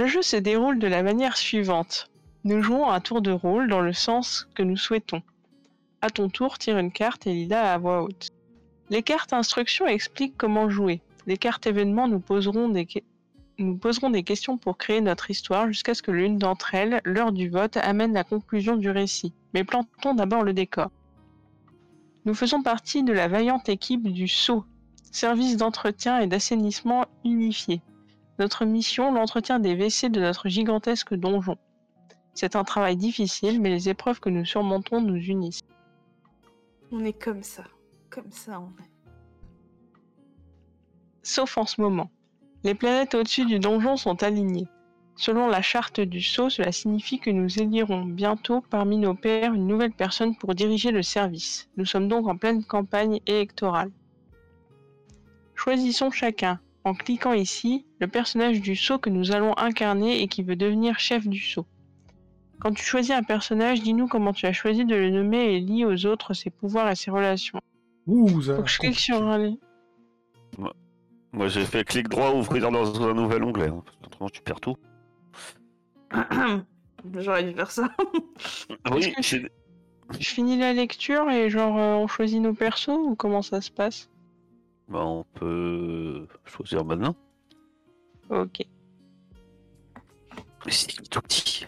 Le jeu se déroule de la manière suivante. Nous jouons un tour de rôle dans le sens que nous souhaitons. À ton tour, tire une carte et lis-la à voix haute. Les cartes instructions expliquent comment jouer. Les cartes événements nous poseront des, questions pour créer notre histoire jusqu'à ce que l'une d'entre elles, l'heure du vote, amène la conclusion du récit. Mais plantons d'abord le décor. Nous faisons partie de la vaillante équipe du SO, service d'entretien et d'assainissement unifié. Notre mission, l'entretien des WC de notre gigantesque donjon. C'est un travail difficile, mais les épreuves que nous surmontons nous unissent. On est comme ça. Comme ça, on est. Sauf en ce moment. Les planètes au-dessus du donjon sont alignées. Selon la charte du sceau, cela signifie que nous élirons bientôt parmi nos pairs une nouvelle personne pour diriger le service. Nous sommes donc en pleine campagne électorale. Choisissons chacun, en cliquant ici, le personnage du sceau que nous allons incarner et qui veut devenir chef du sceau. Quand tu choisis un personnage, dis-nous comment tu as choisi de le nommer et lis aux autres ses pouvoirs et ses relations. Ouh, ça Faut que je clique sur un lien. Moi, j'ai fait clic droit, ouvrir dans un nouvel onglet. hein, parce tu perds tout. J'aurais dû faire ça. Oui, c'est- Je finis la lecture et genre euh, on choisit nos persos ou comment ça se passe? Bah, on peut choisir maintenant. Ok. Mais c'est écrit tout petit.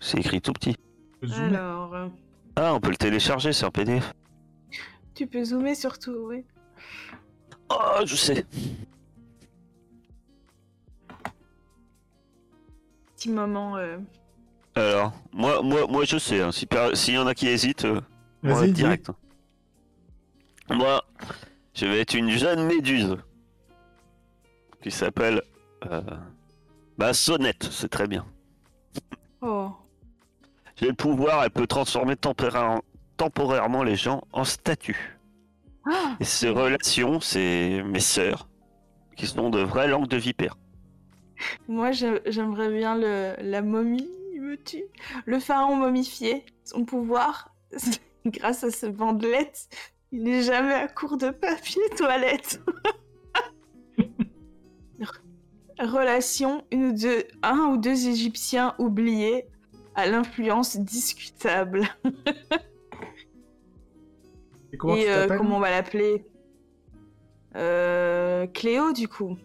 C'est écrit tout petit. Alors, euh, Ah, on peut le télécharger, c'est un PDF. tu peux zoomer surtout, oui. Oh, je sais. Petit moment. euh, Alors, moi, moi, moi je sais. hein, si per- S'il y en a qui hésitent, euh, moi, Vas-y, dis. direct. hein. Moi, je vais être une jeune méduse qui s'appelle euh, bah, Sonnette, c'est très bien. Oh. J'ai le pouvoir, elle peut transformer temporairement les gens en statues. Ah Et ces relations, c'est mes sœurs, qui sont de vraies langues de vipère. Moi, j'aimerais bien le, la momie, me tue. Le pharaon momifié, son pouvoir, grâce à ce bandelette, il n'est jamais à court de papier toilette. Relation, une ou deux, un ou deux Égyptiens oubliés à l'influence discutable. Et comment tu euh, comment on va l'appeler? Euh, Cléo, du coup.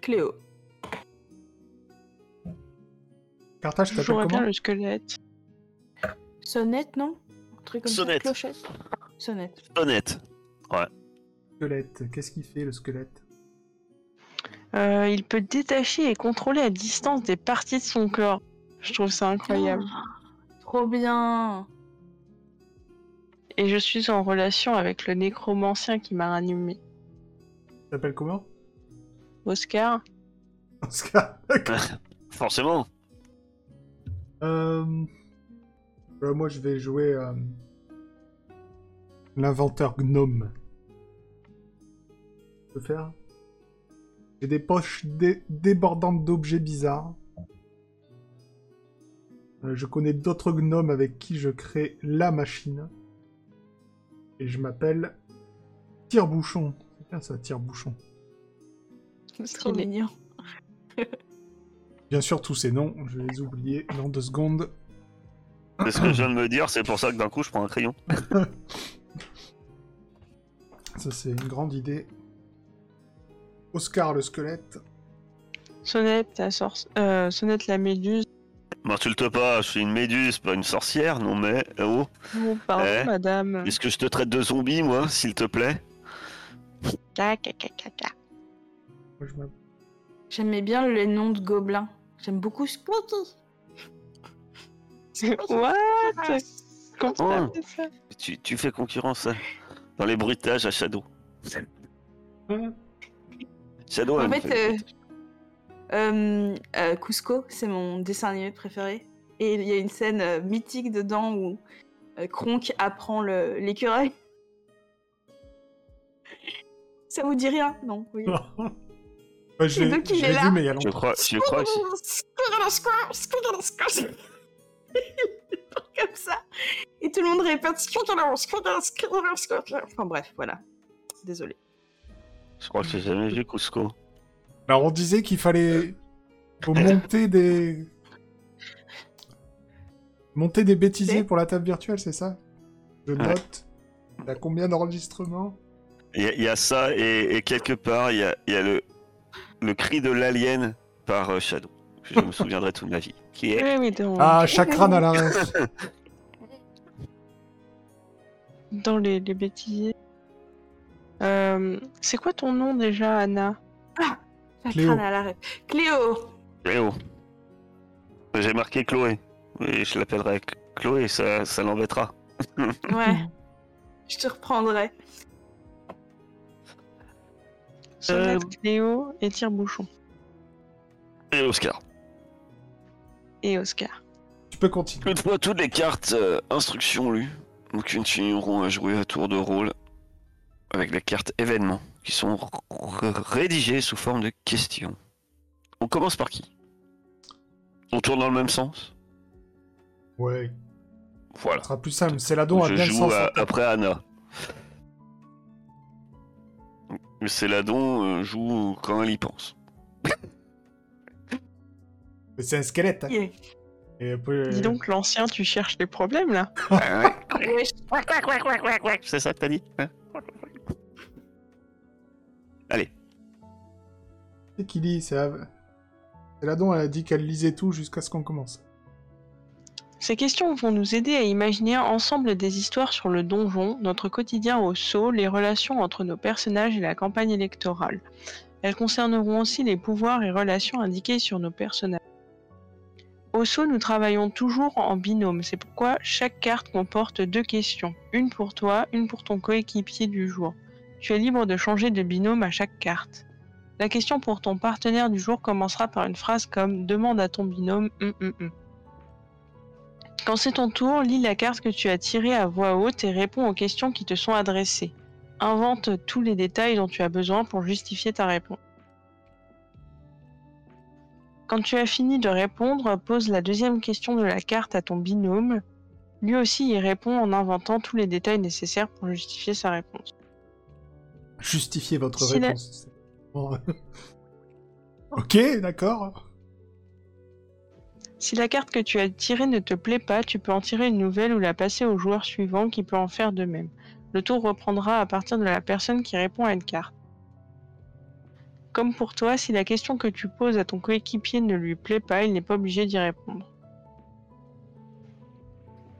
Cléo. Cartage, tu t'appelles J'aurais bien comment? le squelette. Sonnette, non? Truc comme Sonnette. ça Clochette Sonnette. Sonnette. Squelette. Qu'est-ce qu'il fait le squelette? Euh, il peut détacher et contrôler à distance des parties de son corps. Je trouve ça incroyable. Trop bien Et je suis en relation avec le nécromancien qui m'a ranimé. Tu t'appelles comment? Oscar Oscar. Forcément. Euh... euh, moi, je vais jouer euh, l'inventeur gnome. Je peux faire? J'ai des poches dé- débordantes d'objets bizarres. Euh, je connais d'autres gnomes avec qui je crée la machine. Et je m'appelle Tire-Bouchon. C'est bien ça, Tire-Bouchon. Trop Stylé. mignon. Bien sûr, tous ces noms, je vais les oublier dans deux secondes. C'est ce que je viens de me dire, c'est pour ça que d'un coup je prends un crayon. Ça, c'est une grande idée. Oscar le squelette. Sonnette la, sorc- euh, Sonnette la méduse. M'insulte pas, je suis une méduse, pas une sorcière, non mais, oh, Oh, pardon, Eh madame. est-ce que je te traite de zombie, moi, s'il te plaît? J'aimais bien les noms de gobelins. J'aime beaucoup Spooky. What Comment Oh. ça? Tu, tu fais concurrence hein, dans les bruitages à Shadow. Shadow, En fait, fait- euh, euh, euh, Cusco, c'est mon dessin animé préféré. Et il y a une scène euh, mythique dedans où euh, Kronk apprend l'écureuil. Ça vous dit rien? Non. Oui. Ouais, je donc, il je est là. vu, mais il y a je longtemps. crois, je crois Comme ça. Et tout le monde répète. Enfin bref, voilà. Désolé. je crois que j'ai jamais vu Cusco. Alors on disait qu'il fallait faut monter des monter des bêtisiers pour la table virtuelle, c'est ça? Je Ouais. note. Il y a combien d'enregistrements? Il y, y a ça, et, et quelque part, il y a, il y a le, le cri de l'alien par euh, Shadow. Je me souviendrai toute ma vie. Qui est... Oui, oui, dans, Ah, chakran à la ref. dans les, les bêtisiers. Euh, c'est quoi ton nom déjà, Anna? Crâne à l'arrêt. Cléo Cléo. J'ai marqué Chloé. Et je l'appellerai Chloé, ça, ça l'embêtera. Ouais. Je te reprendrai. Euh, Cléo et Tire-Bouchon. Et Oscar. Et Oscar. Tu peux continuer. Une fois toutes les cartes euh, instructions lues, nous continuerons à jouer à tour de rôle avec les cartes événements qui sont rédigées sous forme de questions. On commence par qui? On tourne dans le même sens? Ouais, Voilà. ce sera plus simple. C'est la don à Je bien joue sens. à- après Anna. Mais Céladon euh, joue quand elle y pense. Mais C'est un squelette. hein. Yeah. Et après, Dis donc, l'ancien, tu cherches les problèmes là C'est ça que t'as dit hein Allez. C'est qui lit C'est Av- c'est la don, elle a dit qu'elle lisait tout jusqu'à ce qu'on commence. Ces questions vont nous aider à imaginer ensemble des histoires sur le donjon, notre quotidien au sceau, les relations entre nos personnages et la campagne électorale. Elles concerneront aussi les pouvoirs et relations indiqués sur nos personnages. Au sceau, nous travaillons toujours en binôme, c'est pourquoi chaque carte comporte deux questions, une pour toi, une pour ton coéquipier du jour. Tu es libre de changer de binôme à chaque carte. La question pour ton partenaire du jour commencera par une phrase comme Demande à ton binôme. hum, hum, hum. Quand c'est ton tour, lis la carte que tu as tirée à voix haute et réponds aux questions qui te sont adressées. Invente tous les détails dont tu as besoin pour justifier ta réponse. Quand tu as fini de répondre, pose la deuxième question de la carte à ton binôme. Lui aussi y répond en inventant tous les détails nécessaires pour justifier sa réponse. Justifiez votre Si réponse. Ok, d'accord. Si la carte que tu as tirée ne te plaît pas, tu peux en tirer une nouvelle ou la passer au joueur suivant qui peut en faire de même. Le tour reprendra à partir de la personne qui répond à une carte. Comme pour toi, si la question que tu poses à ton coéquipier ne lui plaît pas, il n'est pas obligé d'y répondre.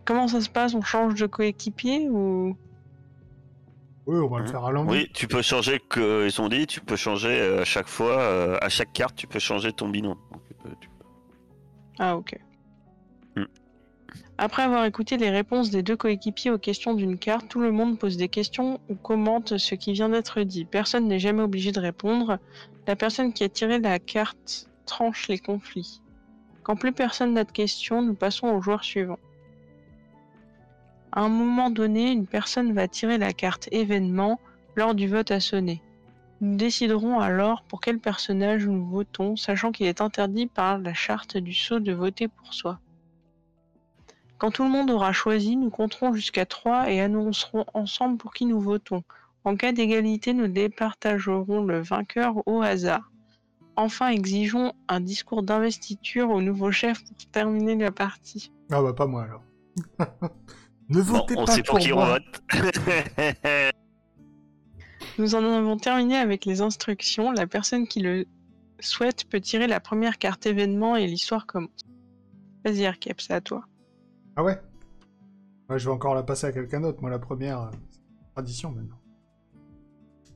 Comment ça se passe? On change de coéquipier ou? Oui, on va le faire à l'envers. Oui, tu peux changer, que ils ont dit, tu peux changer euh, à chaque fois, euh, à chaque carte, tu peux changer ton binôme. Tu- Ah ok. Après avoir écouté les réponses des deux coéquipiers aux questions d'une carte, tout le monde pose des questions ou commente ce qui vient d'être dit. Personne n'est jamais obligé de répondre. La personne qui a tiré la carte tranche les conflits. Quand plus personne n'a de questions, nous passons au joueur suivant. À un moment donné, une personne va tirer la carte événement lors du vote à sonner. Nous déciderons alors pour quel personnage nous votons, sachant qu'il est interdit par la charte du sceau de voter pour soi. Quand tout le monde aura choisi, nous compterons jusqu'à 3 et annoncerons ensemble pour qui nous votons. En cas d'égalité, nous départagerons le vainqueur au hasard. Enfin, exigeons un discours d'investiture au nouveau chef pour terminer la partie. Ah bah pas moi alors. ne Bon, votez on pas sait pour qui on vote. Nous en avons terminé avec les instructions. La personne qui le souhaite peut tirer la première carte événement et l'histoire commence. Vas-y, Arkep, c'est à toi. Ah ouais je vais encore la passer à quelqu'un d'autre. Moi, la première, euh, c'est une tradition maintenant.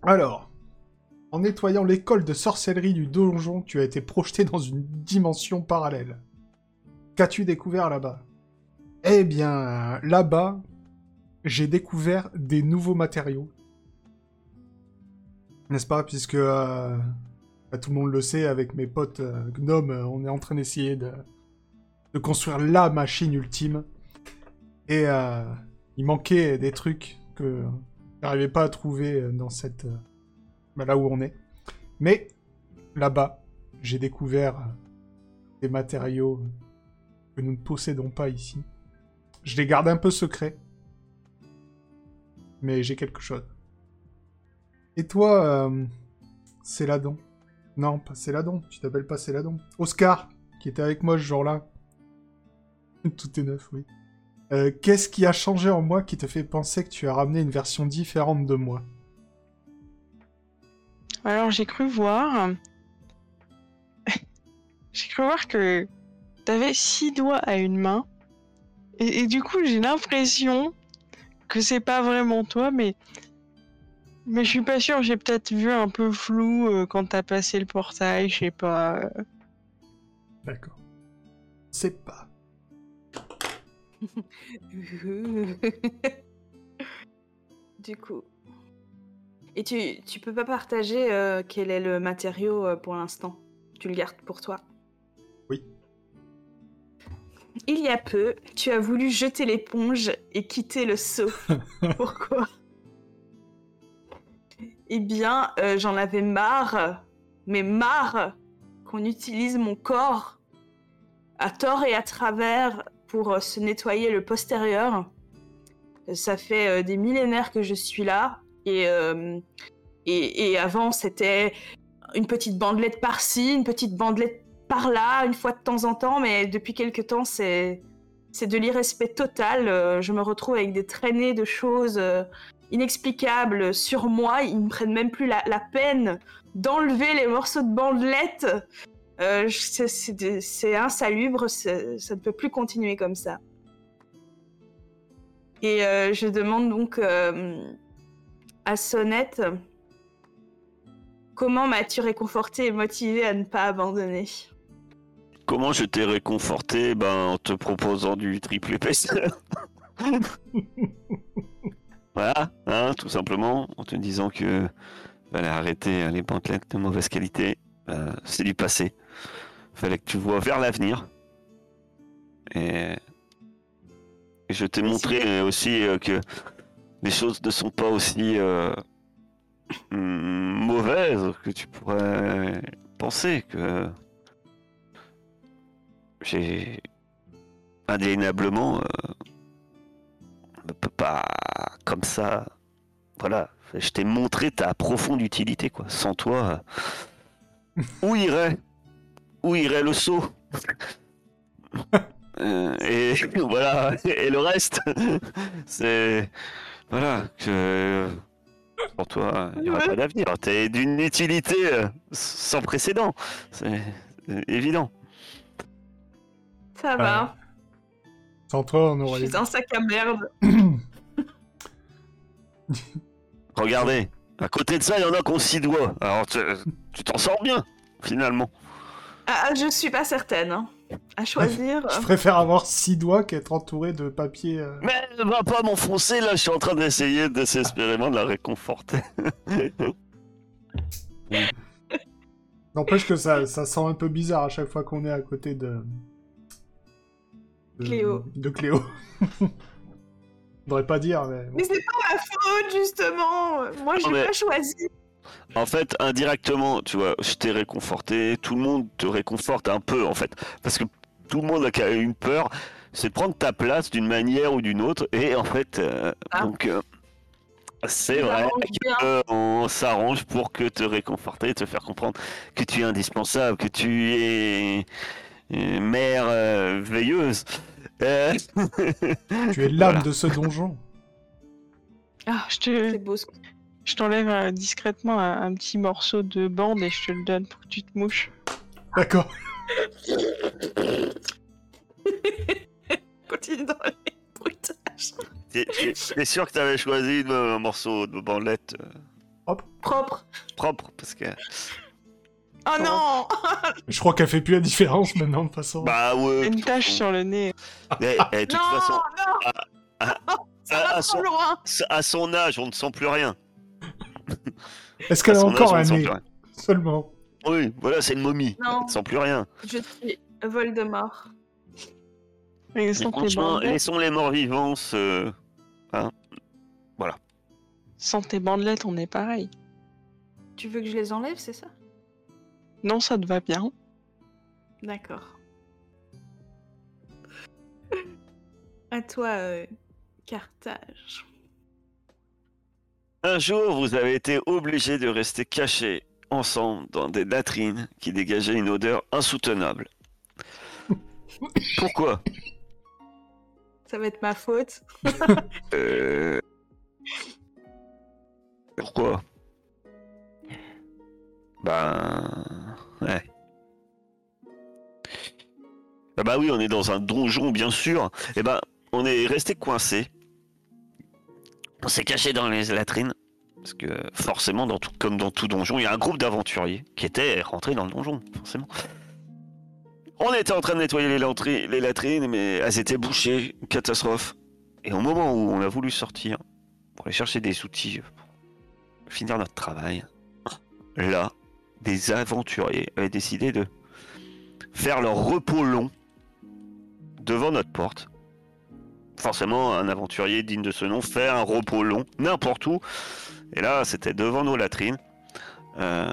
Alors, en nettoyant l'école de sorcellerie du donjon, tu as été projeté dans une dimension parallèle. Qu'as-tu découvert là-bas? Eh bien, là-bas, j'ai découvert des nouveaux matériaux. N'est-ce pas? Puisque euh, bah, tout le monde le sait, avec mes potes euh, gnomes, euh, on est en train d'essayer de, de construire la machine ultime. Et euh, il manquait des trucs que j'arrivais pas à trouver dans cette... euh, là où on est. Mais là-bas, j'ai découvert euh, des matériaux que nous ne possédons pas ici. Je les garde un peu secrets. Mais j'ai quelque chose. Et toi, euh, Céladon? Non, pas Céladon. Tu t'appelles pas Céladon. Oscar, qui était avec moi ce jour-là. Tout est neuf, oui. Euh, Qu'est-ce qui a changé en moi qui te fait penser que tu as ramené une version différente de moi? Alors j'ai cru voir. j'ai cru voir que t'avais six doigts à une main. Et, et du coup, j'ai l'impression que c'est pas vraiment toi, mais. Mais je suis pas sûre, j'ai peut-être vu un peu flou euh, quand t'as passé le portail, je sais pas. D'accord. C'est pas. du coup. Et tu, tu peux pas partager euh, quel est le matériau euh, pour l'instant? Tu le gardes pour toi? Oui. Il y a peu, tu as voulu jeter l'éponge et quitter le seau. Pourquoi? Eh bien, euh, j'en avais marre, mais marre qu'on utilise mon corps à tort et à travers pour euh, se nettoyer le postérieur. Ça fait euh, des millénaires que je suis là. Et, euh, et, et avant, c'était une petite bandelette par-ci, une petite bandelette par-là, une fois de temps en temps. Mais depuis quelque temps, c'est, c'est de l'irrespect total. Je me retrouve avec des traînées de choses inexplicables sur moi. Ils ne prennent même plus la, la peine d'enlever les morceaux de bandelette. Euh, c'est, insalubre, ça ne peut plus continuer comme ça. Et euh, je demande donc euh, à Sonnette comment m'as-tu réconforté et motivé à ne pas abandonner? Comment je t'ai réconforté ben, en te proposant du triple épaisseur. voilà, hein, tout simplement, en te disant que fallait arrêter hein, les bandelettes de mauvaise qualité. Ben, c'est du passé. Fallait que tu vois vers l'avenir. Et... et je t'ai montré euh, aussi euh, que les choses ne sont pas aussi euh, hum, mauvaises que tu pourrais penser que j'ai indéniablement euh, ne peut pas comme ça voilà je t'ai montré ta profonde utilité quoi sans toi euh, où irait où irait le saut? Euh, et voilà et le reste c'est voilà que pour toi il n'y aura pas d'avenir t'es d'une utilité euh, sans précédent c'est évident Ça va, Sans toi, on je aurait. suis un sac à merde. Regardez, à côté de ça, il y en a qui ont six doigts. Alors tu t'en sors bien, finalement. Ah, je suis pas certaine. hein. À choisir. Je préfère avoir six doigts qu'être entouré de papier. euh. Mais va pas m'enfoncer, là, je suis en train d'essayer désespérément de la réconforter. N'empêche que ça, ça sent un peu bizarre à chaque fois qu'on est à côté de. de- Cléo. De Cléo. On devrait pas dire, mais. bon. Mais c'est pas ma faute, justement. Moi, je l'ai mais- pas choisi. En fait, indirectement, tu vois, je t'ai réconforté, tout le monde te réconforte un peu, en fait. Parce que tout le monde a quand même une peur, c'est de prendre ta place d'une manière ou d'une autre. Et en fait, euh, Ah. donc, euh, c'est vrai qu'on s'arrange pour que te réconforter, te faire comprendre que tu es indispensable, que tu es euh, mère euh, veilleuse. Euh, Tu es l'âme Voilà. de ce donjon. Ah, Je te, c'est beau ce je t'enlève euh, discrètement un, un petit morceau de bande et je te le donne pour que tu te mouches. D'accord. continue dans les bruitages. T'es t'es- t'es sûr que t'avais choisi une- un morceau de bandelette euh, Propre. propre parce que Oh non Je crois qu'elle fait plus la différence maintenant, de toute façon. bah ouais. Une tache sur le nez. Eh, eh, de toute Non, façon, non à, à trop son, loin à son âge, on ne sent plus rien. Est-ce qu'elle a encore un nez. Seulement. Oui, voilà, c'est une momie. Non. Sent plus rien. Je suis Voldemort. Et Mais sans franchement, laissons les morts vivants se... sans tes bandelettes, on est pareil. Tu veux que je les enlève, c'est ça? Non, ça te va bien. D'accord. À toi, euh, Carthage. Un jour, vous avez été obligé de rester caché ensemble dans des latrines qui dégageaient une odeur insoutenable. Pourquoi? Ça va être ma faute. Euh, Pourquoi? Ben... Ouais. Ah bah oui, on est dans un donjon, bien sûr. Et ben, on est resté coincé. On s'est caché dans les latrines. Parce que forcément, comme dans tout donjon, il y a un groupe d'aventuriers qui étaient rentrés dans le donjon, forcément. On était en train de nettoyer les, les latrines, mais elles étaient bouchées. Catastrophe. Et au moment où on a voulu sortir, pour aller chercher des outils pour finir notre travail, là, des aventuriers avaient décidé de faire leur repos long devant notre porte. Forcément, un aventurier digne de ce nom fait un repos long n'importe où. Et là, c'était devant nos latrines. Euh,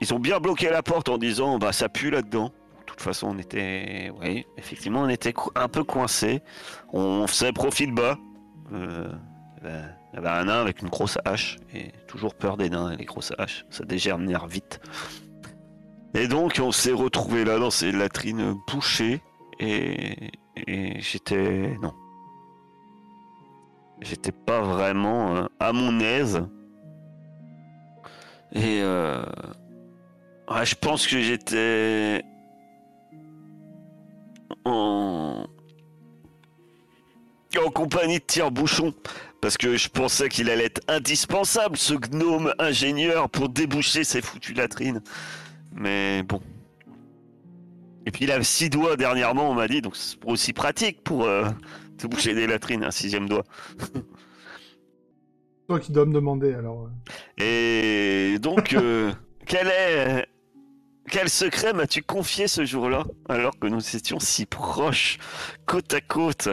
ils ont bien bloqué la porte en disant bah ça pue là-dedans. De toute façon, on était, oui, effectivement, on était un peu coincés. On faisait profil bas. Euh, il y avait un nain avec une grosse hache et toujours peur des nains et les grosses haches. Ça dégénère vite. Et donc, on s'est retrouvé là dans ces latrines bouchées et j'étais non. J'étais pas vraiment euh, à mon aise. Et euh, je pense que j'étais en en compagnie de tire-bouchon parce que je pensais qu'il allait être indispensable ce gnome ingénieur pour déboucher ces foutues latrines. Mais bon. Et puis il a six doigts dernièrement, on m'a dit, donc c'est aussi pratique pour euh, déboucher des latrines, un sixième doigt. Toi qui dois me demander, alors. euh. Et donc, euh, quel est. Quel secret m'as-tu confié ce jour-là, alors que nous étions si proches, côte à côte?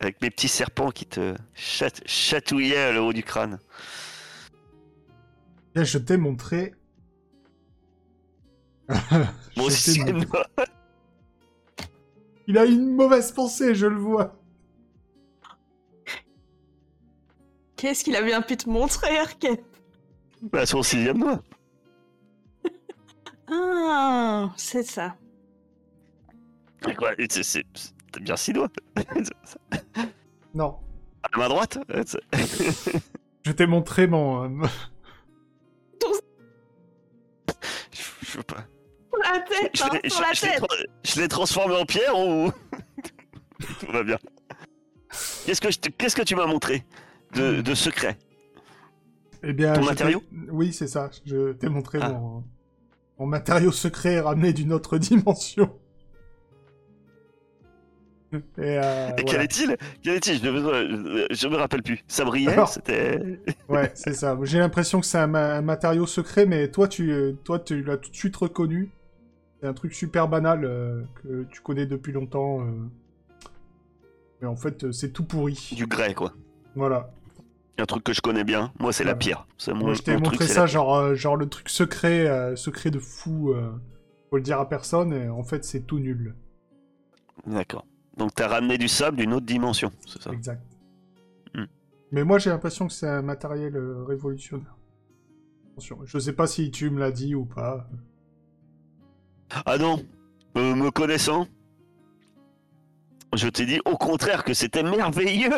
Avec mes petits serpents qui te chat- chatouillaient à le haut du crâne. Je t'ai montré. T'ai sixième montré-. Il a une mauvaise pensée, je le vois. Qu'est-ce qu'il a bien pu te montrer, Arket Bah, son sixième doigt. Ah, c'est ça. Mais quoi, c'est- bien six doigts. Non. À la main droite? Je t'ai montré mon. euh, je, je veux pas. La tête, Je hein, l'ai- sur la je- je l'ai tête. tra- je l'ai transformé en pierre ou tout va bien. Qu'est-ce que qu'est-ce que tu m'as montré de, de secret? Eh bien, Ton matériau? Oui, c'est ça. Je t'ai montré Ah. mon... mon matériau secret ramené d'une autre dimension. Et, euh, Et voilà. quel est-il? Quel est-il? Je, ne- je me rappelle plus. Ça brillait Alors. C'était. Ouais, c'est ça. J'ai l'impression que c'est un, ma- un matériau secret, mais toi, tu, euh, toi, tu l'as tout de suite reconnu. C'est un truc super banal euh, que tu connais depuis longtemps. euh. Mais en fait, euh, c'est tout pourri. Du grès, quoi. Voilà. Un truc que je connais bien. Moi, c'est la pierre. C'est mon, Moi, je t'ai mon montré c'est ça, la genre, euh, genre le truc secret, euh, secret de fou. euh, faut le dire à personne, et en fait, c'est tout nul. D'accord. Donc, t'as ramené du sable d'une autre dimension, c'est ça? Exact. Hmm. Mais moi, j'ai l'impression que c'est un matériel euh, révolutionnaire. Attention, je sais pas si tu me l'as dit ou pas. Ah non Euh, Me connaissant je t'ai dit au contraire que c'était merveilleux,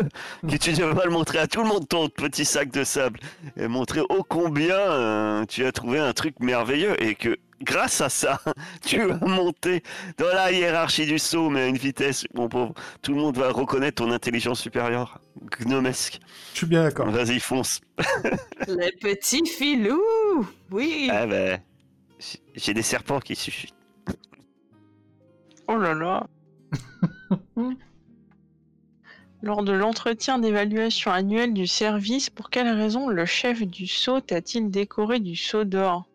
que tu devais le montrer à tout le monde ton petit sac de sable et montrer ô combien euh, tu as trouvé un truc merveilleux et que grâce à ça, tu as monté dans la hiérarchie du saut mais à une vitesse, mon pauvre, tout le monde va reconnaître ton intelligence supérieure, gnomesque. Je suis bien d'accord. Vas-y, fonce. Les petits filous Oui Ah ben, j'ai- j'ai des serpents qui suffisent. Oh là là. Lors de l'entretien d'évaluation annuel du service, pour quelle raison le chef du SAUT a-t-il décoré du sceau d'or?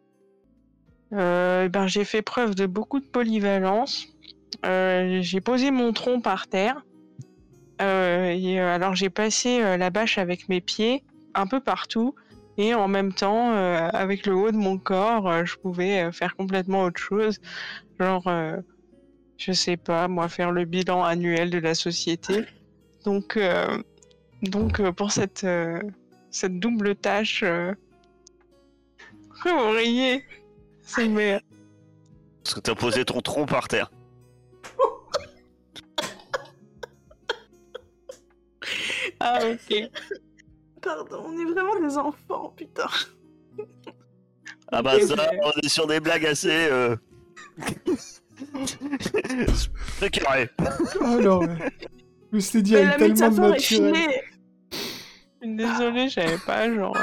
Euh, ben, J'ai fait preuve de beaucoup de polyvalence. Euh, j'ai posé mon tronc par terre. Euh, et, alors j'ai passé la bâche avec mes pieds un peu partout. Et en même temps, avec le haut de mon corps, je pouvais faire complètement autre chose. Genre, je sais pas, moi, faire le bilan annuel de la société. Donc, euh, donc euh, pour cette, euh, cette double tâche, euh, Pourquoi vous riez C'est merde. Parce que t'as posé ton tronc par terre. Ah, ok. Pardon, on est vraiment des enfants, putain. Ah bah ça, on est sur des blagues assez... C'est carré. Mais... Je me suis dit, tellement de naturel. Désolée, j'avais pas genre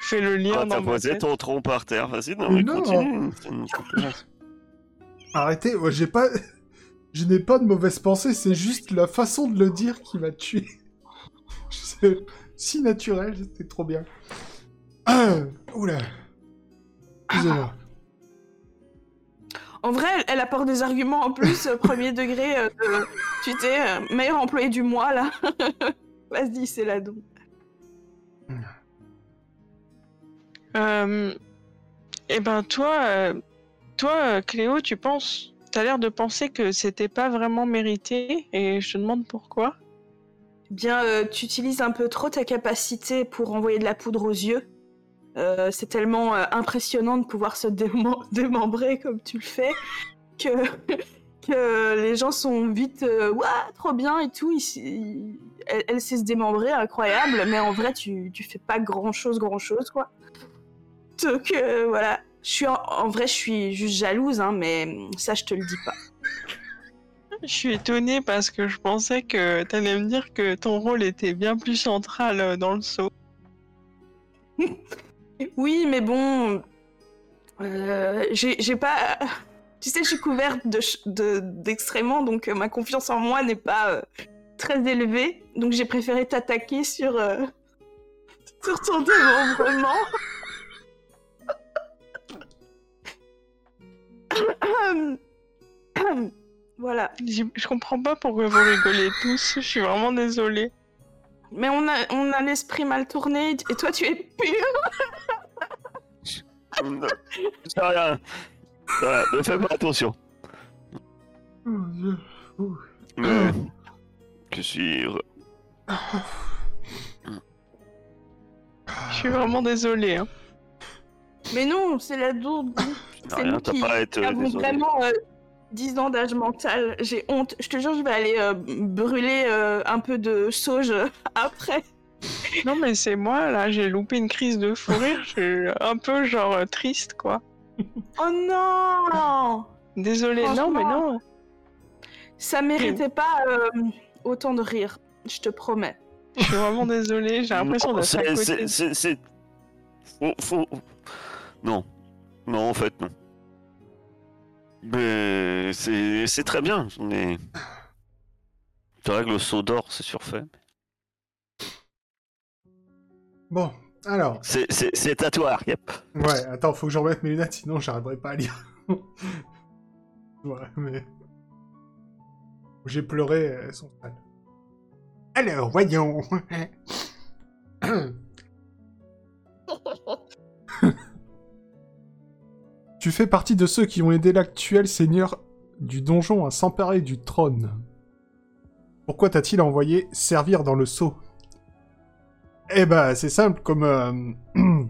fait le lien Ah, dans t'as posé ton tronc par terre. Vas-y, non, Mais mais non. continue. Arrêtez, moi j'ai pas... Je n'ai pas de mauvaise pensée, c'est juste la façon de le dire qui m'a tué. C'est si naturel, c'était trop bien. Ah, oula. Excusez-moi. En vrai, elle, elle apporte des arguments en plus, euh, premier degré. euh, de- tu sais, euh, meilleur employé du mois, là. Vas-y, c'est la don. Euh, eh ben toi, toi Cléo, tu penses, t'as l'air de penser que c'était pas vraiment mérité, et je te demande pourquoi. Bien, euh, tu utilises un peu trop ta capacité pour envoyer de la poudre aux yeux. Euh, c'est tellement euh, impressionnant de pouvoir se démem- démembrer comme tu le fais que, que les gens sont vite euh, trop bien et tout. Il- il- elle, elle sait se démembrer, incroyable, mais en vrai, tu, tu fais pas grand chose, grand chose, quoi. Donc euh, voilà. Je suis en, en vrai, je suis juste jalouse, hein, mais ça, je te le dis pas. Je suis étonnée parce que je pensais que t'allais me dire que ton rôle était bien plus central dans le saut. Oui, mais bon, euh, j'ai pas. Tu sais, je suis couverte de ch- de- d'excréments, donc euh, ma confiance en moi n'est pas euh, très élevée. Donc j'ai préféré t'attaquer sur euh, sur ton démembrement. voilà. Je comprends pas pourquoi vous rigolez tous, je suis vraiment désolée. Mais on a on a l'esprit mal tourné et toi tu es pur. C'est rien. Voilà, ne fais pas attention. Oh. Mais... Je suis... re- Je suis vraiment désolée. hein. Mais non, c'est la dourde. C'est nous t'as qui pas à être euh, avons désolé. vraiment euh, 10 ans d'âge mental. J'ai honte. Je te jure, je vais aller euh, brûler euh, un peu de sauge après. Non mais c'est moi là, j'ai loupé une crise de fou rire, je suis un peu genre euh, triste quoi. Oh non Désolée, non mais non. Ça méritait pas euh, autant de rire. Je te promets. Je suis vraiment désolée, j'ai l'impression Non, d'être à c'est- côté. c'est- Faut, faut- Non. Non, en fait, non. Mais c'est c'est très bien. Mais... C'est vrai que le saut d'or, c'est surfait. Bon, alors. C'est- toi, yep. Ouais, attends, faut que je remette mes lunettes, sinon j'arriverai pas à lire. ouais, mais... J'ai pleuré, elles sont sales. Alors, voyons. tu fais partie de ceux qui ont aidé l'actuel seigneur du donjon à s'emparer du trône. Pourquoi t'a-t-il envoyé servir dans le sceau? Eh ben, c'est simple, comme... euh,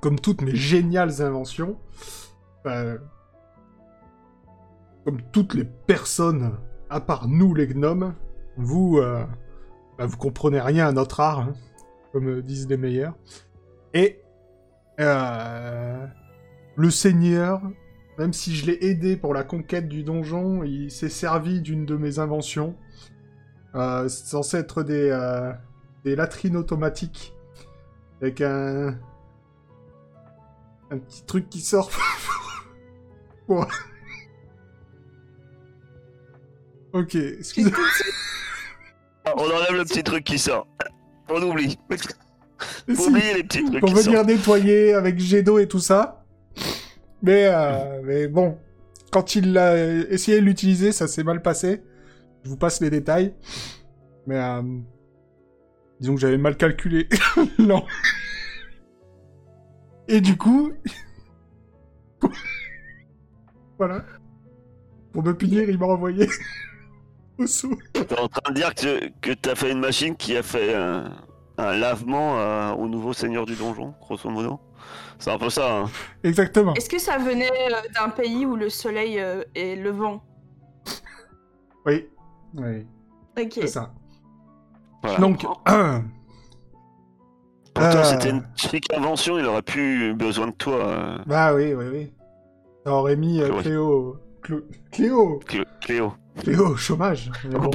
comme toutes mes géniales inventions, euh, comme toutes les personnes, à part nous les gnomes, vous, euh, bah, vous comprenez rien à notre art, hein, comme disent les meilleurs. Et euh, le seigneur, même si je l'ai aidé pour la conquête du donjon, il s'est servi d'une de mes inventions. Euh, c'est censé être des, euh, des latrines automatiques avec un, un petit truc qui sort. Bon. Ok, excusez Ah, On enlève le petit truc qui sort. On oublie. Si, Oubliez les petits trucs Pour qui venir sortent. nettoyer avec jet d'eau et tout ça. Mais, euh, mais bon, quand il a essayé de l'utiliser, ça s'est mal passé. Je vous passe les détails. Mais euh, disons que j'avais mal calculé. non. Et du coup... voilà. Pour me punir, il m'a envoyé au sous. T'es en train de dire que, t'as fait une machine qui a fait un, un lavement euh, au nouveau seigneur du donjon, grosso modo? C'est un peu ça. Hein. Exactement. Est-ce que ça venait euh, d'un pays où le soleil euh, est levant Oui. Oui, Ok. c'est ça. Voilà. Donc. Pourtant, Euh. c'était une chic invention, il aurait plus eu besoin de toi. euh, bah oui, oui, oui. Ça aurait mis euh. Cléo... Cléo Clé- Cléo. Cléo au chômage. Mais bon.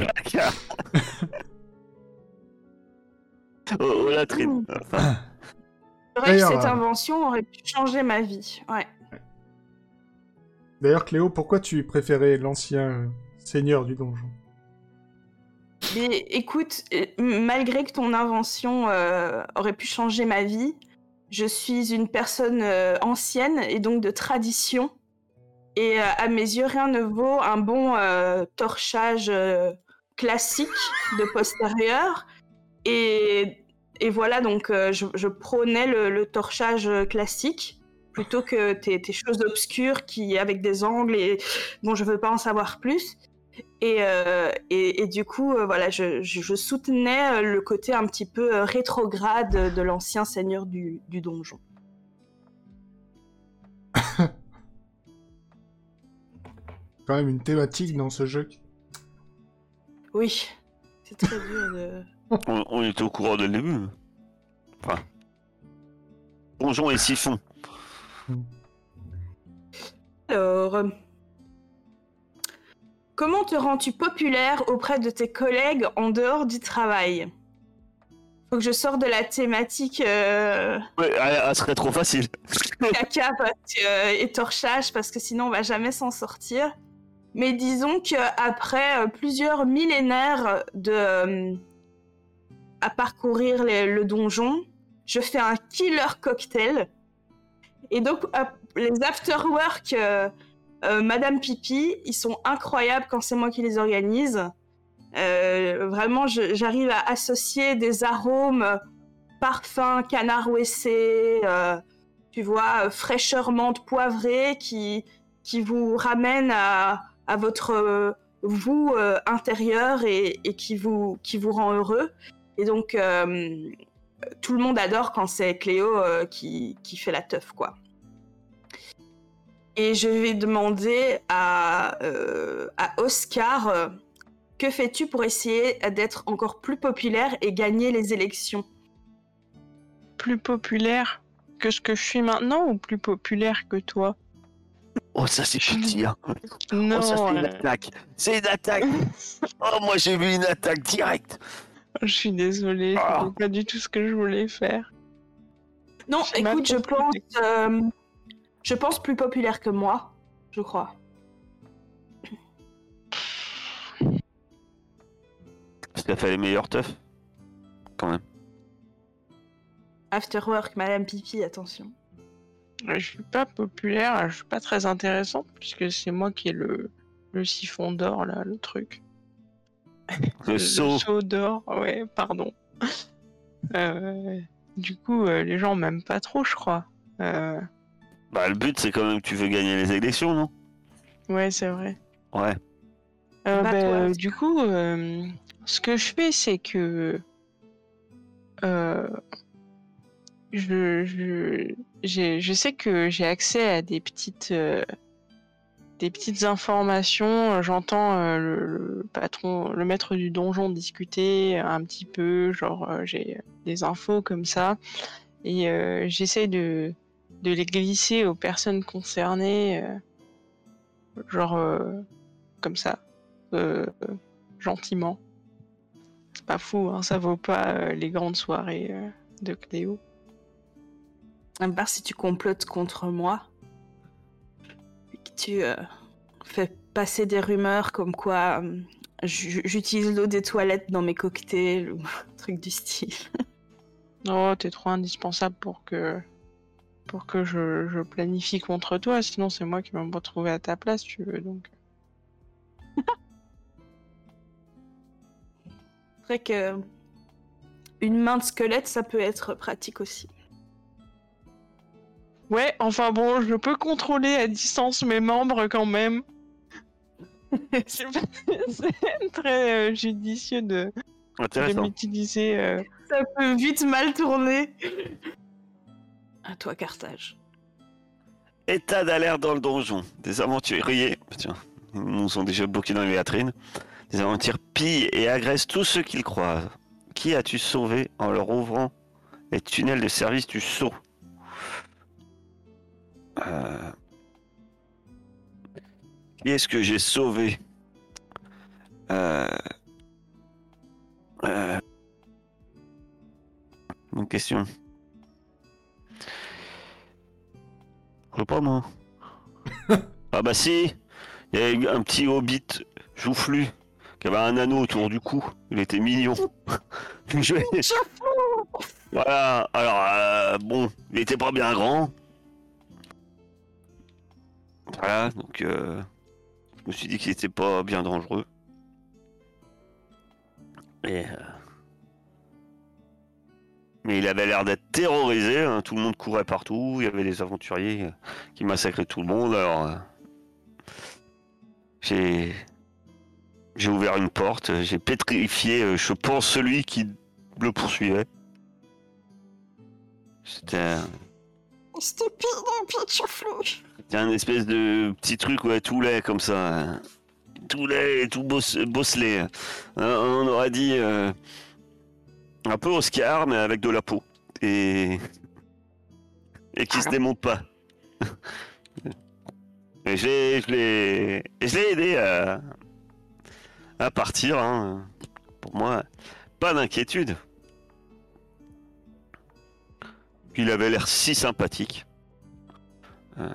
Au- au latrine. Vrai que cette euh, invention aurait pu changer ma vie. Ouais. D'ailleurs, Cléo, pourquoi tu préférais l'ancien euh, seigneur du donjon? Mais écoute, euh, malgré que ton invention euh, aurait pu changer ma vie, je suis une personne euh, ancienne et donc de tradition. Et euh, à mes yeux, rien ne vaut un bon torchage classique de postérieur. Et, et voilà, donc euh, je, je prônais le, le torchage euh, classique plutôt que tes, tes choses obscures qui avec des angles et bon, je veux pas en savoir plus. Et, euh, et, et du coup, euh, voilà, je, soutenais le côté un petit peu rétrograde de l'ancien seigneur du, du donjon. Quand même une thématique dans ce jeu. Oui, c'est très dur de. On, on était au courant dès le début. Enfin. Donjon et siphon. Alors, euh, comment te rends-tu populaire auprès de tes collègues en dehors du travail? Faut que je sorte de la thématique euh, Ouais, elle, elle serait trop facile. caca euh, et torchage parce que sinon on va jamais s'en sortir. Mais disons que après euh, plusieurs millénaires de à parcourir le donjon, je fais un killer cocktail. Et donc euh, les afterwork euh, euh, Madame Pipi, ils sont incroyables quand c'est moi qui les organise. Euh, vraiment, j'arrive à associer des arômes, parfums, canard ouessé, tu vois, fraîcheur menthe poivrée qui, qui vous ramène à, à votre vous intérieur et, et qui, vous, qui vous rend heureux. Et donc, euh, tout le monde adore quand c'est Cléo euh, qui, qui fait la teuf, quoi. Et je vais demander à, euh, à Oscar euh, que fais-tu pour essayer d'être encore plus populaire et gagner les élections? Plus populaire que ce que je suis maintenant ou plus populaire que toi? Oh, ça c'est petit, hein. Non, oh, ça c'est une attaque. C'est une attaque. oh, moi j'ai vu une attaque directe. je suis désolée, Ah. c'était pas du tout ce que je voulais faire. Non, écoute, je pense, euh, je pense plus populaire que moi, je crois. Parce qu'elle fait les meilleurs teufs. Quand même. Afterwork, Madame Pipi, attention. Je suis pas populaire, je suis pas très intéressante puisque c'est moi qui ai le, le siphon d'or là, le truc. Le saut. d'or, ouais, pardon. Euh, du coup, euh, les gens m'aiment pas trop, je crois. Euh, Bah, le but c'est quand même que tu veux gagner les élections, non? Ouais, c'est vrai. Ouais. Euh, Bah, ben, toi, euh, du coup, euh, ce que je fais, c'est que euh, je, je, j'ai- je sais que j'ai accès à des petites, euh, des petites informations. J'entends euh, le, patron, le maître du donjon discuter un petit peu, genre euh, j'ai des infos comme ça, et euh, j'essaie de, les glisser aux personnes concernées, euh, genre euh, comme ça euh, gentiment. C'est pas fou, hein, ça vaut pas euh, les grandes soirées euh, de Cléo. À part si tu complotes contre moi. Tu euh, fais passer des rumeurs comme quoi euh, j'utilise l'eau des toilettes dans mes cocktails ou un truc du style. Oh, t'es trop indispensable pour que pour que je, je planifie contre toi, sinon c'est moi qui vais me retrouver à ta place, tu veux donc. C'est vrai que une main de squelette, ça peut être pratique aussi. Ouais, enfin bon, je peux contrôler à distance mes membres quand même. C'est très euh, judicieux de, de m'utiliser euh, Ça peut vite mal tourner. À toi, Carthage. État d'alerte dans le donjon. Des aventuriers, tiens, ils nous sont déjà bloqués dans les latrines. Des aventuriers pillent et agressent tous ceux qu'ils croisent. Qui as-tu sauvé en leur ouvrant les tunnels de service du sceau? Euh, Qui est-ce que j'ai sauvé Euh, euh, Bonne question. Je sais pas moi. ah bah si Il y avait un petit hobbit joufflu qui avait un anneau autour du cou. Il était mignon. Je voilà, alors euh, bon, il était pas bien grand. Voilà, donc euh, je me suis dit qu'il était pas bien dangereux. Euh, Mais il avait l'air d'être terrorisé, hein, tout le monde courait partout, il y avait des aventuriers euh, qui massacraient tout le monde, alors j'ai ouvert une porte, j'ai pétrifié, je pense, celui qui le poursuivait. C'était un, C'était un espèce de petit truc, ouais, tout laid comme ça. Tout laid, tout boss- bosselé. Hein, on aurait dit euh, un peu Oscar, mais avec de la peau. Et, et qui se démonte pas. Et je l'ai- je l'ai je l'ai aidé à, à partir. hein. Pour moi, pas d'inquiétude. Il avait l'air si sympathique. Euh,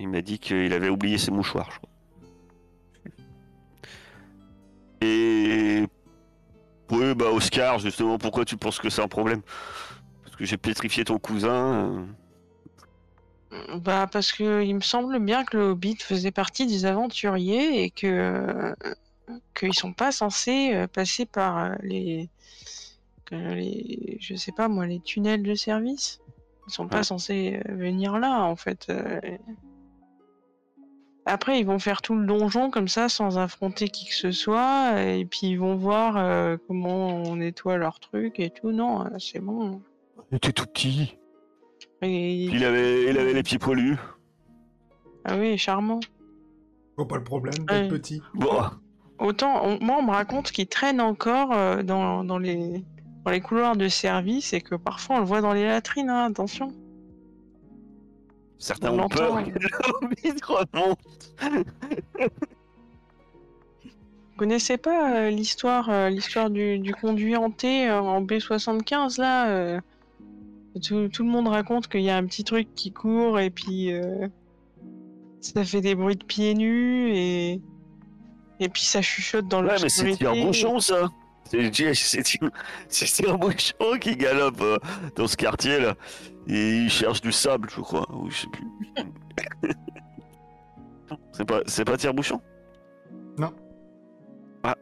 il m'a dit qu'il avait oublié ses mouchoirs, je crois. Et. Oui, bah Oscar, justement, pourquoi tu penses que c'est un problème? Parce que j'ai pétrifié ton cousin. euh, Bah parce que il me semble bien que le Hobbit faisait partie des aventuriers et que qu'ils sont pas censés euh, passer par euh, les, je sais pas moi les tunnels de service. Ils sont pas censés venir là en fait. Après ils vont faire tout le donjon comme ça sans affronter qui que ce soit et puis ils vont voir euh, comment on nettoie leurs trucs et tout. Non, euh, c'est bon. Il était tout petit. Et- il avait, il avait les pieds poilus. Ah oui, charmant. Pas le problème Ouais. d'être petit. Bon, Autant, on- moi, on me raconte qu'il traîne encore euh, dans, dans les, dans les couloirs de service et que parfois on le voit dans les latrines, hein, attention. Certains On ont peur que le remonte. Vous connaissez pas euh, l'histoire euh, l'histoire du, du conduit hanté euh, en B75 là euh, tout, tout le monde raconte qu'il y a un petit truc qui court et puis euh, ça fait des bruits de pieds nus et, et puis ça chuchote dans Ouais, mais c'est un bouchon, ça. C'est un bouchon qui galope euh, dans ce quartier là. Et il cherche du sable, je crois. Ou je sais plus. c'est pas, c'est pas tire-bouchon Non. Ah.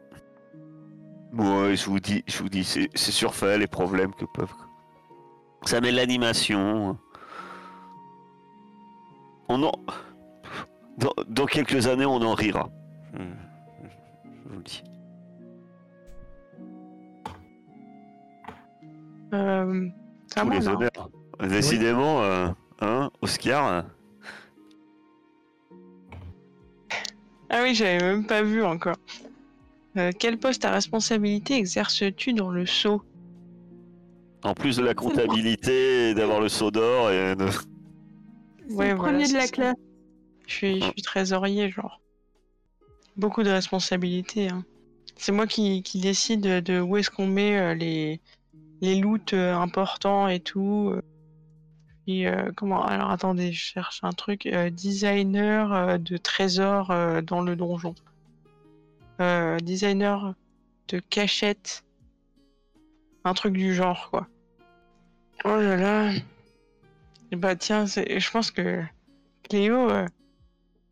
Bon, ouais, je vous dis, je vous dis, c'est surfait les problèmes que peuvent. Ça met l'animation. On en. Dans, dans quelques années, on en rira. Je, je vous le dis. Euh, Tous moi, les là. honneurs. Décidément, euh, hein, Oscar. Ah oui, j'avais même pas vu encore. Euh, quel poste à responsabilité exerces-tu dans le sceau En plus de la comptabilité, et d'avoir le saut d'or et de... Ouais, le voilà, premier de la ça. classe. Je suis, je suis trésorier, genre. Beaucoup de responsabilités. hein. C'est moi qui, qui décide de où est-ce qu'on met euh, les, les loots euh, importants et tout. euh. Puis, euh, comment Alors attendez, je cherche un truc. euh, designer euh, de trésors euh, dans le donjon. Euh, designer de cachette. Un truc du genre, quoi. Oh là là. Et bah tiens, je pense que Cléo, euh,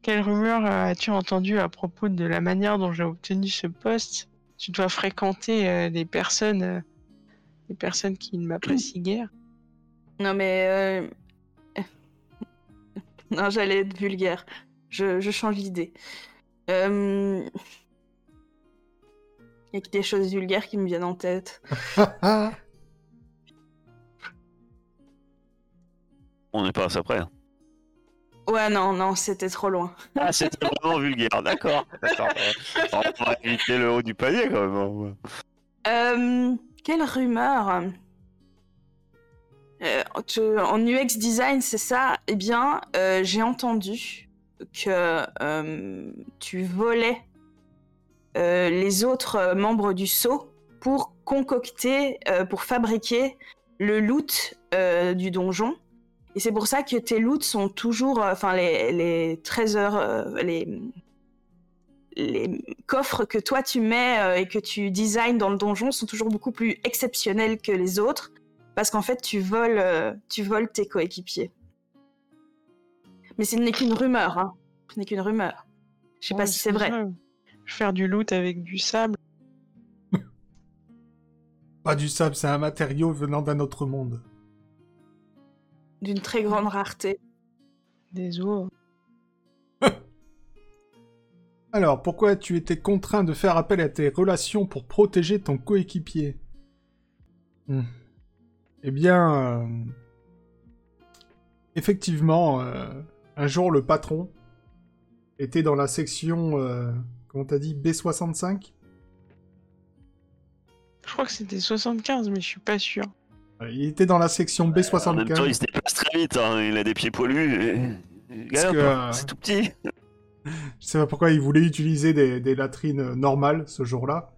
quelle rumeur euh, as-tu entendu à propos de la manière dont j'ai obtenu ce poste? Tu dois fréquenter euh, des personnes, euh, des personnes qui ne m'apprécient guère. Non, mais. euh, non, j'allais être vulgaire. Je, je change d'idée. Euh, Il y a que des choses vulgaires qui me viennent en tête. On n'est pas à ça près. hein. Ouais, non, non, c'était trop loin. Ah, c'était vraiment vulgaire, d'accord. On va éviter le haut du panier quand même. Euh, quelle rumeur Euh, En UX design, c'est ça? Eh bien, euh, j'ai entendu que euh, tu volais les autres membres du SO pour concocter, pour fabriquer le loot du donjon. Et c'est pour ça que tes loots sont toujours, enfin les, les trésors, les, les coffres que toi tu mets euh, et que tu designs dans le donjon sont toujours beaucoup plus exceptionnels que les autres parce qu'en fait tu voles, euh, tu voles tes coéquipiers. Mais ce n'est qu'une rumeur, hein. Ce n'est qu'une rumeur. Je sais pas si c'est vrai. Je vais faire du loot avec du sable. Pas du sable, c'est un matériau venant d'un autre monde. D'une très grande rareté. Des os. Alors, pourquoi tu étais contraint de faire appel à tes relations pour protéger ton coéquipier? Hmm. Eh bien, euh, effectivement, euh, un jour le patron était dans la section, euh, comment t'as dit, B65 Je crois que c'était 75, mais je suis pas sûr. Il était dans la section En même temps, il B75. se déplace très vite. hein. Il a des pieds poilus. et- hein. euh, C'est tout petit. Je sais pas pourquoi il voulait utiliser des, latrines normales ce jour-là.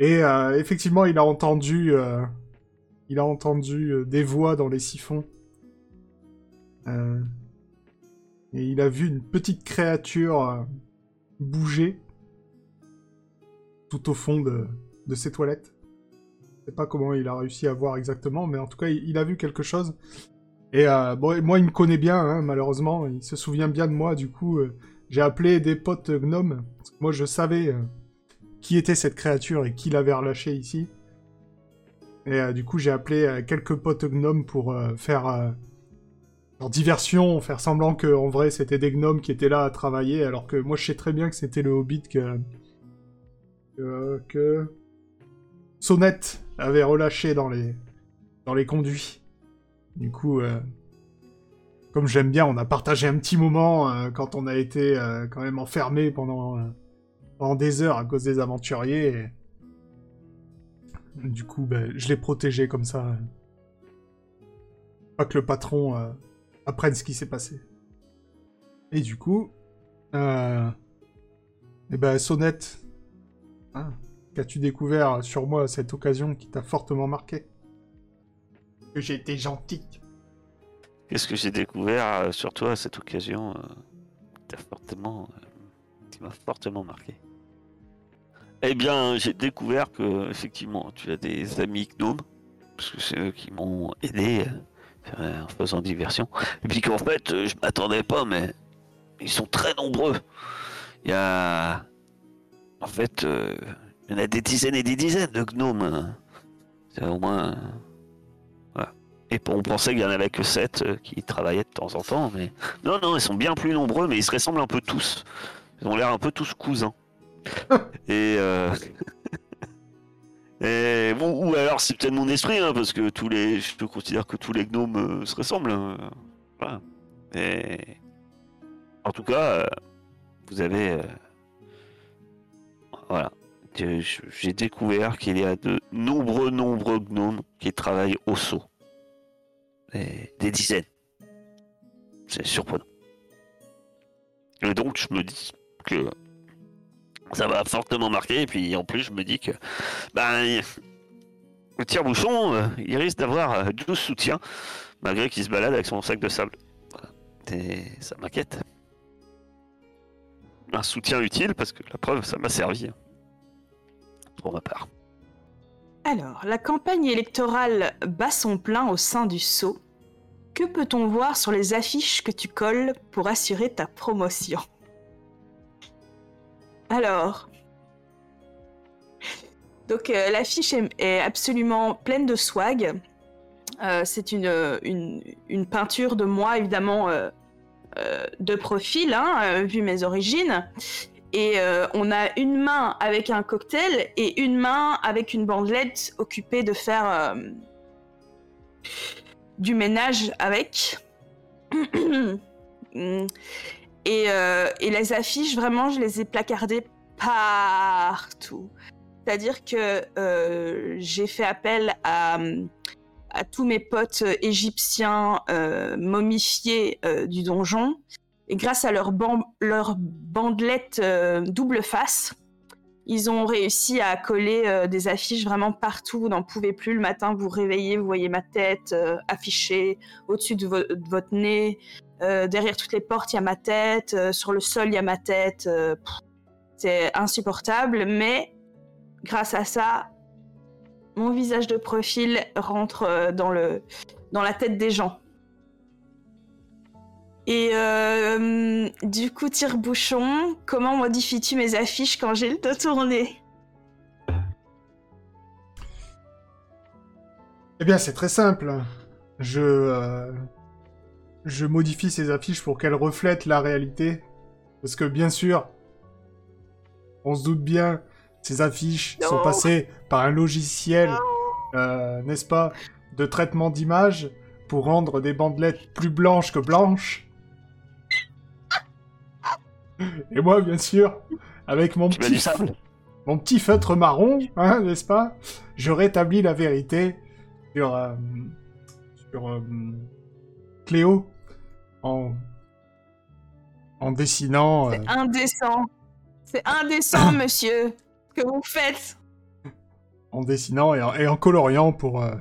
Et euh, effectivement, il a entendu, euh, il a entendu euh, des voix dans les siphons. Et il a vu une petite créature bouger tout au fond de, ses toilettes. Je sais pas comment il a réussi à voir exactement, mais en tout cas, il, a vu quelque chose. Et bon, moi, il me connaît bien, hein, malheureusement. Il se souvient bien de moi, du coup. J'ai appelé des potes gnomes. parce que moi, je savais euh, qui était cette créature et qui l'avait relâché ici. Et euh, du coup, j'ai appelé euh, quelques potes gnomes pour faire diversion, faire semblant que en vrai c'était des gnomes qui étaient là à travailler, alors que moi je sais très bien que c'était le hobbit que que, que Sonnette avait relâché dans les dans les conduits. Du coup, comme j'aime bien, on a partagé un petit moment euh, quand on a été euh, quand même enfermé pendant, euh, pendant des heures à cause des aventuriers. Du coup, ben, je l'ai protégé comme ça. Pas que le patron apprenne ce qui s'est passé. Et du coup, eh ben, Sonnette, hein, qu'as-tu découvert sur moi à cette occasion qui t'a fortement marqué? Que j'ai été gentil. Qu'est-ce que j'ai découvert euh, sur toi à cette occasion euh, fortement, euh, qui m'a fortement marqué Eh bien, j'ai découvert que effectivement, tu as des amis gnomes, parce que c'est eux qui m'ont aidé en faisant diversion. Et puis qu'en fait, je m'attendais pas, mais ils sont très nombreux. Il y a, en fait, il y en a des dizaines et des dizaines de gnomes. C'est au moins. Euh, et on pensait qu'il y en avait que 7 qui travaillaient de temps en temps, mais non, non, ils sont bien plus nombreux, mais ils se ressemblent un peu tous. Ils ont l'air un peu tous cousins. et, euh... et bon, ou alors c'est peut-être mon esprit, hein, parce que tous les, je considère que tous les gnomes euh, se ressemblent. hein. Voilà. Et en tout cas, euh, vous avez, euh, voilà, j'ai découvert qu'il y a de nombreux, nombreux gnomes qui travaillent au seau des, dizaines. C'est surprenant. Et donc, je me dis que ça va fortement marquer. Et puis, en plus, je me dis que ben, le tire-bouchon, euh, il risque d'avoir euh, 12 soutiens, malgré qu'il se balade avec son sac de sable. Ça m'inquiète. Un soutien utile, parce que la preuve, ça m'a servi. hein, Pour ma part. Alors, la campagne électorale bat son plein au sein du Sceau. Que peut-on voir sur les affiches que tu colles pour assurer ta promotion? Alors, donc euh, l'affiche est, absolument pleine de swag. Euh, c'est une, une, peinture de moi, évidemment, euh, de profil, hein, vu mes origines. Et on a une main avec un cocktail et une main avec une bandelette occupée de faire du ménage avec. et, euh, et les affiches, vraiment, je les ai placardées partout. C'est-à-dire que euh, j'ai fait appel à, tous mes potes égyptiens euh, momifiés du donjon. Et grâce à leur, ban leur bandelette double face, ils ont réussi à coller euh, des affiches vraiment partout. Vous n'en pouvez plus. Le matin, vous vous réveillez, vous voyez ma tête euh, affichée au-dessus de, vo- de votre nez. Euh, derrière toutes les portes, il y a ma tête. Sur le sol, il y a ma tête. C'est insupportable, mais grâce à ça, mon visage de profil rentre dans, le, dans la tête des gens. Et euh, du coup, tire-bouchon, comment modifies-tu mes affiches quand j'ai le dos tourné? Eh bien, c'est très simple. Je, euh, je modifie ces affiches pour qu'elles reflètent la réalité. Parce que, bien sûr, on se doute bien, ces affiches sont passées par un logiciel, euh, n'est-ce pas, de traitement d'image pour rendre des bandelettes plus blanches que blanches. Et moi, bien sûr, avec mon petit du sable mon petit feutre marron, hein, n'est-ce pas? Je rétablis la vérité sur, euh, sur euh, Cléo en, en dessinant. euh, C'est indécent. C'est indécent, monsieur, ce que vous faites. en dessinant et en, et en coloriant pour euh,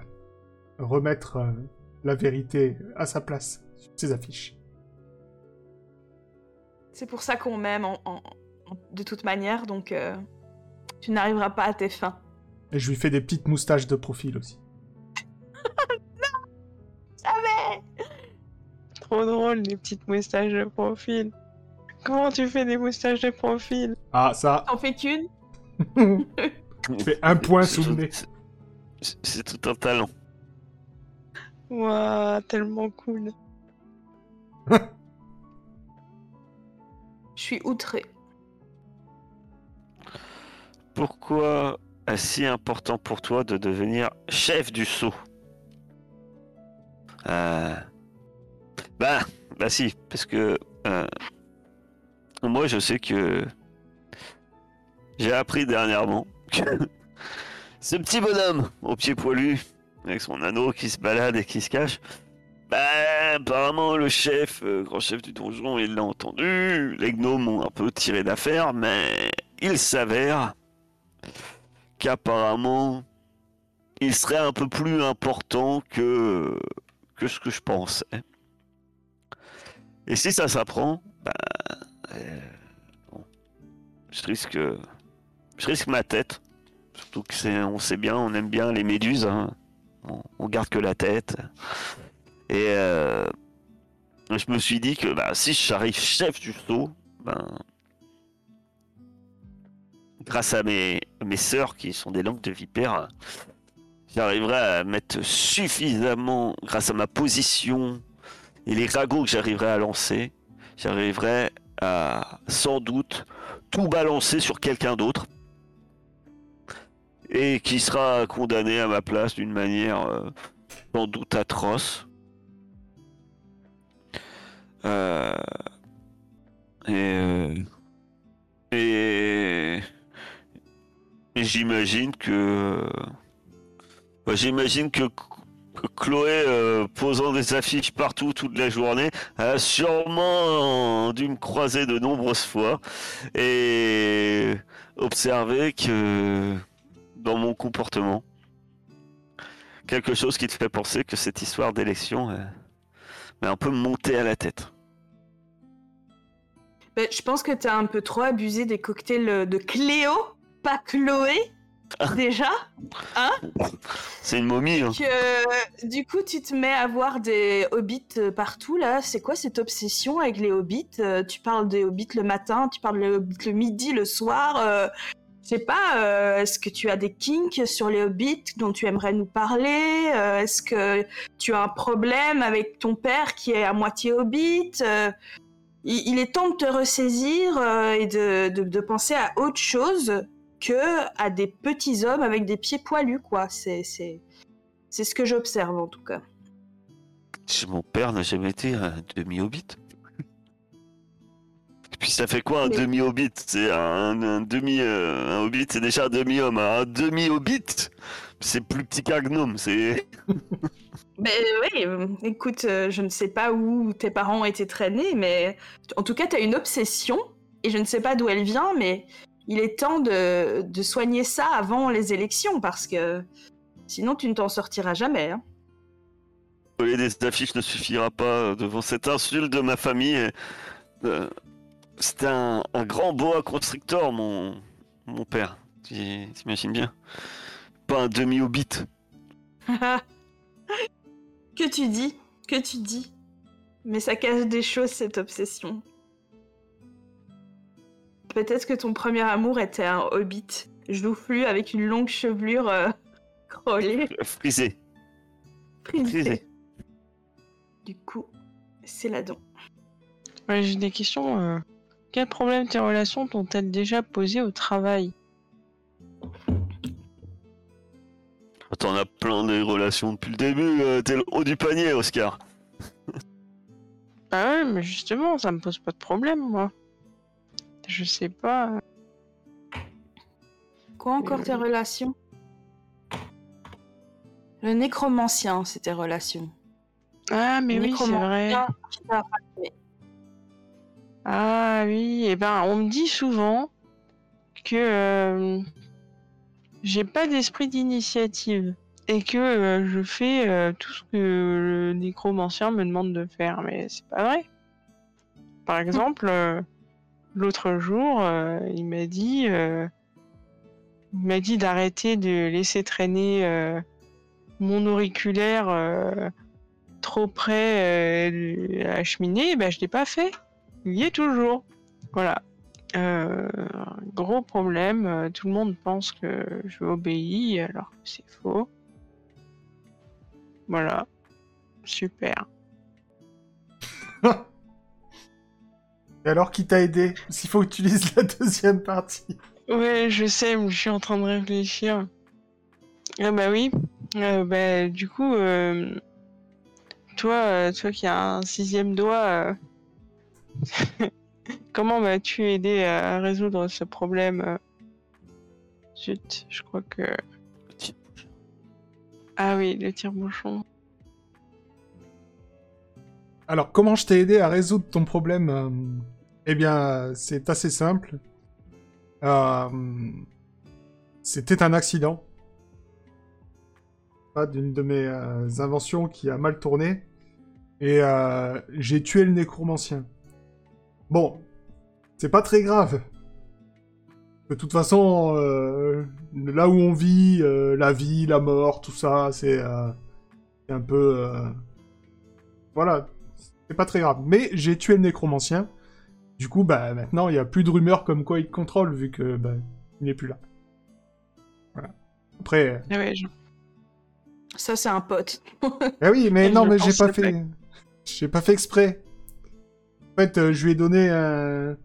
remettre euh, la vérité à sa place sur ces affiches. C'est pour ça qu'on m'aime en- en- en- de toute manière, donc euh, tu n'arriveras pas à tes fins. Et je lui fais des petites moustaches de profil aussi. Trop drôle, les petites moustaches de profil. Comment tu fais des moustaches de profil? Ah, ça, T'en fais qu'une? Je fais un point C'est sous le nez. C'est tout un talent. Waouh, tellement cool. Je suis outrée. Pourquoi est si important pour toi de devenir chef du sceau Euh, Bah, bah si, parce que euh, moi je sais que j'ai appris dernièrement que ce petit bonhomme au pied poilu, avec son anneau qui se balade et qui se cache, bah apparemment le chef, euh, grand chef du donjon, il l'a entendu, les gnomes ont un peu tiré d'affaire, mais il s'avère qu'apparemment il serait un peu plus important que, que ce que je pensais. Et si ça s'apprend, bah, je risque, je risque ma tête. Surtout que c'est, on sait bien, on aime bien les méduses. hein. On garde que la tête. Et euh, je me suis dit que bah, si j'arrive chef du saut, ben, grâce à mes, mes sœurs qui sont des langues de vipère, j'arriverai à mettre suffisamment, grâce à ma position et les ragots que j'arriverai à lancer, j'arriverai à sans doute tout balancer sur quelqu'un d'autre et qui sera condamné à ma place d'une manière euh, sans doute atroce. Euh, et, euh, et j'imagine que. j'imagine que, Chloé, euh, posant des affiches partout toute la journée, a sûrement dû me croiser de nombreuses fois et observer que dans mon comportement, quelque chose qui te fait penser que cette histoire d'élection euh, un peu monté à la tête. Ben, je pense que t'as un peu trop abusé des cocktails euh, de Cléo, pas Chloé, déjà. C'est une momie, hein. Que du coup, tu te mets à voir des hobbits euh, partout là. C'est quoi cette obsession avec les hobbits Euh, Tu parles des hobbits le matin, tu parles des hobbits le midi, le soir. euh, Je sais pas, euh, est-ce que tu as des kinks sur les hobbits dont tu aimerais nous parler Euh, Est-ce que tu as un problème avec ton père qui est à moitié hobbit Euh, il, il est temps de te ressaisir euh, et de, de, de penser à autre chose que à des petits hommes avec des pieds poilus, quoi. C'est, c'est, c'est ce que j'observe en tout cas. Mon père n'a jamais été un demi-hobbit. Et puis ça fait quoi un Mais- demi-hobbit? C'est un, un demi... euh, un hobbit, c'est déjà un demi-homme. Un demi-hobbit, c'est plus petit qu'un gnome. C'est... Ben oui, écoute, euh, je ne sais pas où tes parents ont été traînés, mais en tout cas, tu as une obsession, et je ne sais pas d'où elle vient, mais il est temps de, de soigner ça avant les élections, parce que sinon tu ne t'en sortiras jamais. hein. Coller des affiches ne suffira pas euh, devant cette insulte de ma famille. Euh, C'était un, un grand boa constrictor, mon, mon père. Tu- T'imagines bien Pas un demi-hobbit. que tu dis Que tu dis Mais ça cache des choses, cette obsession. Peut-être que ton premier amour était un hobbit, joufflu avec une longue chevelure euh, crôlée. Frisé. frisée. Frisé. Du coup, c'est la don. Ouais, J'ai des questions. euh, Quels problèmes tes relations t'ont-elles déjà posé au travail? T'en as plein des relations depuis le début. euh, T'es le haut du panier, Oscar. Ah ouais, mais justement, ça me pose pas de problème, moi. Je sais pas. Quoi encore Euh. tes relations? Le nécromancien, c'est tes relations. Ah, mais oui, c'est vrai. Ah oui, et ben on me dit souvent que euh, j'ai pas d'esprit d'initiative et que euh, je fais euh, tout ce que le nécromancien me demande de faire, mais c'est pas vrai. Par exemple, euh, l'autre jour, il m'a dit, il m'a dit d'arrêter de laisser traîner mon auriculaire trop près de la cheminée, ben je l'ai pas fait. Il y est toujours. Voilà. Euh, gros problème. euh, Tout le monde pense que je obéis alors que c'est faux. Voilà. Super. Et alors, qui t'a aidé? S'il faut que tu lises la deuxième partie. Ouais, je sais, mais je suis en train de réfléchir. Ah bah oui. Euh, bah, du coup, euh, toi, toi qui as un sixième doigt, comment m'as-tu aidé à résoudre ce problème euh Zut, je crois que... Ah oui, le tire-bouchon. Alors, comment je t'ai aidé à résoudre ton problème euh, Eh bien, c'est assez simple. Euh, C'était un accident. Pas d'une de mes euh, inventions qui a mal tourné. Et euh, j'ai tué le nécromancien. Bon, c'est pas très grave. De toute façon, euh, là où on vit, euh, la vie, la mort, tout ça, c'est euh, un peu... Voilà, c'est pas très grave. Mais j'ai tué le nécromancien. Du coup, bah maintenant, il y a plus de rumeurs comme quoi il contrôle, vu que bah, il n'est plus là. Voilà. Après, ouais, je- Ça, c'est un pote. ah oui, mais non, mais j'ai pas fait. J'ai pas fait exprès. En fait, je lui ai donné un,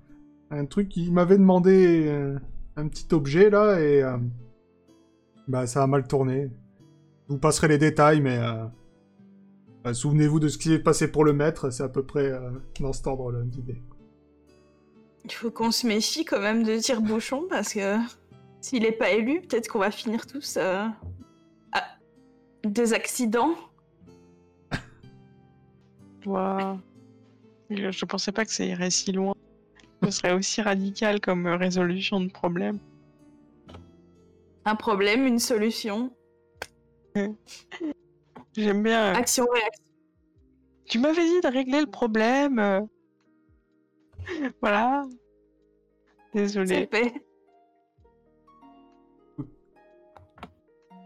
un truc. Il m'avait demandé euh, un petit objet là et euh, bah ça a mal tourné. Je vous passerai les détails, mais euh, bah, souvenez-vous de ce qui s'est passé pour le maître. C'est à peu près euh, dans cet ordre-là d'idée. Il faut qu'on se méfie quand même de tire-bouchon parce que s'il est pas élu, peut-être qu'on va finir tous euh, à des accidents. Je je pensais pas que ça irait si loin. Ce serait aussi radical comme euh, résolution de problème. Un problème, une solution. J'aime bien. euh, Action-réaction. Tu m'avais dit de régler le problème. euh. Voilà. Désolé.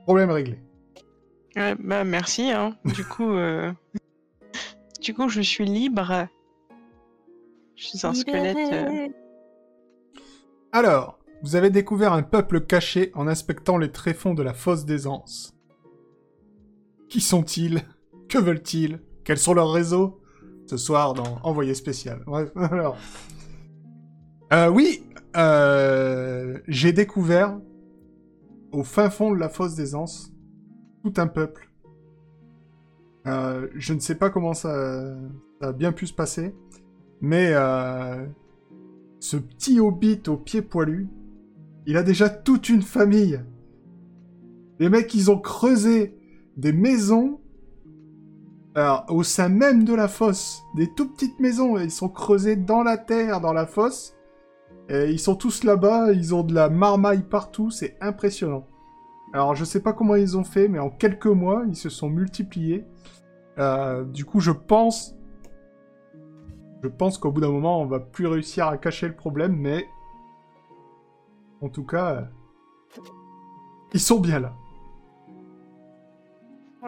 Problème réglé. Ouais, bah merci. Hein. Du coup, euh, du coup, je suis libre. Je suis un squelette. euh. Alors, vous avez découvert un peuple caché en inspectant les tréfonds de la fosse des Anses. Qui sont-ils? Que veulent-ils? Quels sont leurs réseaux? Ce soir dans Envoyé spécial. Bref, alors. Euh, oui, euh, j'ai découvert au fin fond de la fosse des Anses tout un peuple. Euh, je ne sais pas comment ça, ça a bien pu se passer, mais euh, ce petit hobbit au pied poilu, il a déjà toute une famille. Les mecs, ils ont creusé des maisons au sein même de la fosse. Des tout petites maisons, ils sont creusés dans la terre, dans la fosse. Et ils sont tous là-bas, ils ont de la marmaille partout, c'est impressionnant. Alors, je sais pas comment ils ont fait, mais en quelques mois, ils se sont multipliés. Euh, du coup, je pense... Je pense qu'au bout d'un moment, on va plus réussir à cacher le problème, mais... En tout cas... euh, Ils sont bien là.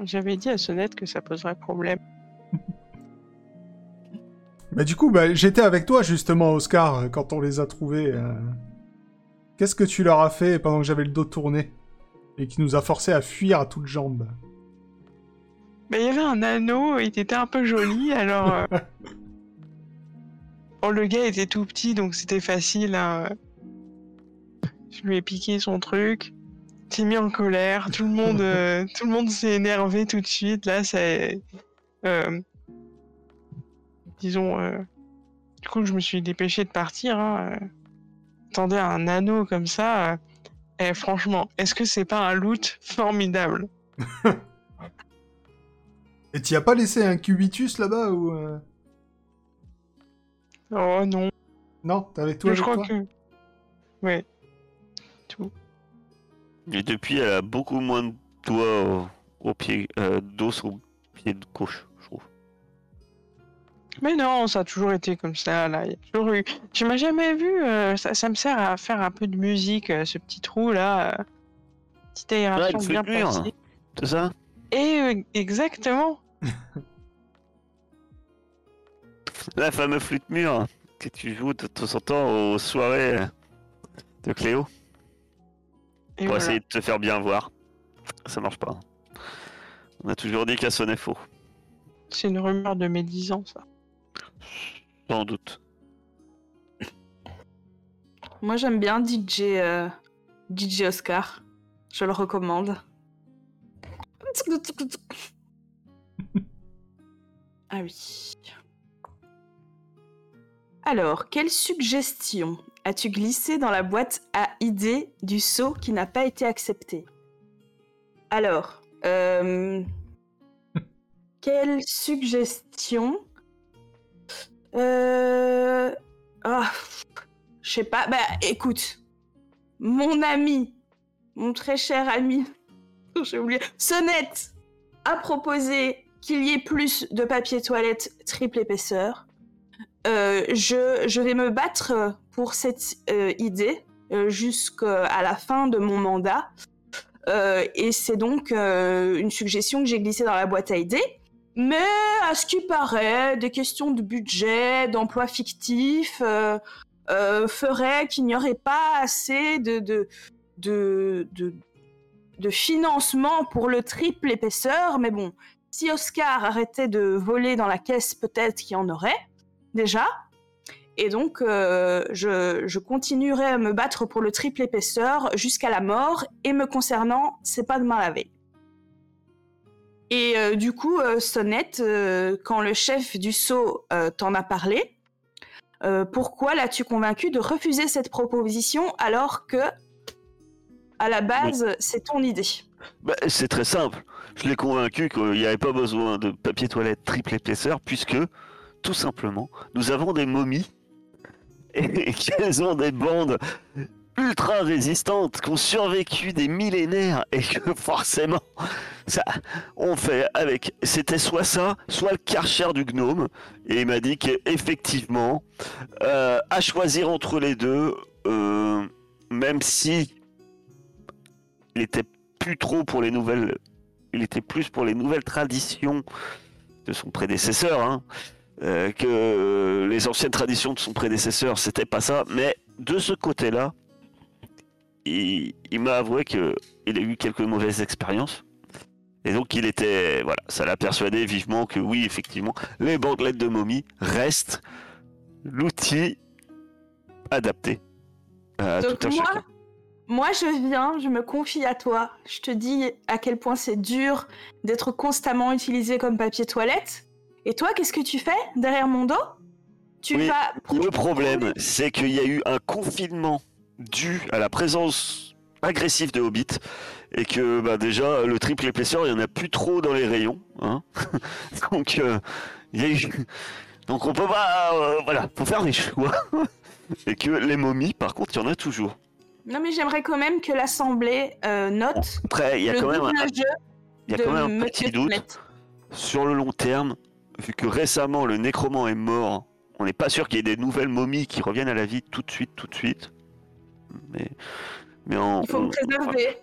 J'avais dit à Sonnette que ça poserait problème. Bah du coup, bah, j'étais avec toi justement, Oscar, quand on les a trouvés. euh. Qu'est-ce que tu leur as fait pendant que j'avais le dos tourné Et qui nous a forcé à fuir à toutes jambes? Mais il y avait un anneau, il était un peu joli, alors... euh, Bon, le gars était tout petit, donc c'était facile. hein. Je lui ai piqué son truc. S'est mis en colère. Tout le monde, euh, tout le monde s'est énervé tout de suite. Là, c'est... euh, disons... euh, Du coup, je me suis dépêché de partir. Hein. Attendez, un anneau comme ça... euh, eh, franchement, est-ce que c'est pas un loot formidable? Et t'y as pas laissé un cubitus là-bas ou Oh non. Non, t'avais tout Mais avec je crois toi que. Ouais. Tout. Et depuis, elle a beaucoup moins de doigts au, au pied, euh, d'os au pied de gauche, je trouve. Mais non, ça a toujours été comme ça, là. Il y a toujours eu. Tu m'as jamais vu, euh, ça, ça me sert à faire un peu de musique, euh, ce petit trou là. euh, Petite aération bien placée. C'est ça? Et euh, exactement. La fameuse flûte mûre que tu joues de temps en temps aux soirées de Cléo Et pour voilà. essayer de te faire bien voir. Ça marche pas. On a toujours dit qu'elle sonnait faux. C'est une rumeur de mes 10 ans, ça. Sans doute. Moi, j'aime bien DJ, euh, DJ Oscar. Je le recommande. Ah oui. Alors, quelle suggestion as-tu glissé dans la boîte à idées du saut qui n'a pas été accepté? Alors, euh, quelle suggestion? Euh... ah, je sais pas. Bah, écoute, mon ami, mon très cher ami, j'ai oublié, Sonnette a proposé qu'il y ait plus de papier toilette triple épaisseur. Euh, je, vais me battre pour cette euh, idée euh, jusqu'à la fin de mon mandat. Et c'est donc une suggestion que j'ai glissée dans la boîte à idées. Mais à ce qui paraît, des questions de budget, d'emploi fictif, feraient qu'il n'y aurait pas assez de, de financement pour le triple épaisseur. Mais bon, si Oscar arrêtait de voler dans la caisse, peut-être qu'il y en aurait déjà. Et donc, euh, je, je continuerai à me battre pour le triple épaisseur jusqu'à la mort. Et me concernant, c'est pas demain la veille. Et euh, du coup, euh, Sonnette, euh, quand le chef du sceau t'en a parlé, pourquoi l'as-tu convaincu de refuser cette proposition alors que, à la base, c'est ton idée? Bah, c'est très simple. Je l'ai convaincu qu'il n'y avait pas besoin de papier toilette triple épaisseur puisque, tout simplement, nous avons des momies et qu'elles ont des bandes ultra résistantes qui ont survécu des millénaires et que forcément, ça, on fait avec. C'était soit ça, soit le karcher du gnome. Et il m'a dit qu'effectivement, euh, à choisir entre les deux, euh, même si il était plus trop pour les nouvelles, il était plus pour les nouvelles traditions de son prédécesseur, hein, euh, que les anciennes traditions de son prédécesseur, c'était pas ça. Mais de ce côté-là, il, il m'a avoué que il a eu quelques mauvaises expériences Et donc il était, voilà, ça l'a persuadé vivement que oui, effectivement, les bandelettes de momie restent l'outil adapté à Donc tout un moi, chacun. moi, je viens, je me confie à toi. Je te dis à quel point c'est dur d'être constamment utilisé comme papier toilette. Et toi, qu'est-ce que tu fais derrière mon dos? Tu Oui, vas. Le problème, c'est qu'il y a eu un confinement dû à la présence agressive de Hobbit et que bah, déjà le triple épaisseur, il n'y en a plus trop dans les rayons. hein. donc euh, il y a eu... donc on peut pas, euh, voilà, faut faire des choix. et que les momies, par contre, il y en a toujours. Non, mais j'aimerais quand même que l'Assemblée euh, note Après, il y a quand même un, y a quand même un petit doute sur le long terme, vu que récemment le nécromant est mort. On n'est pas sûr qu'il y ait des nouvelles momies qui reviennent à la vie tout de suite, tout de suite. Mais, mais en, Il faut on- me préserver.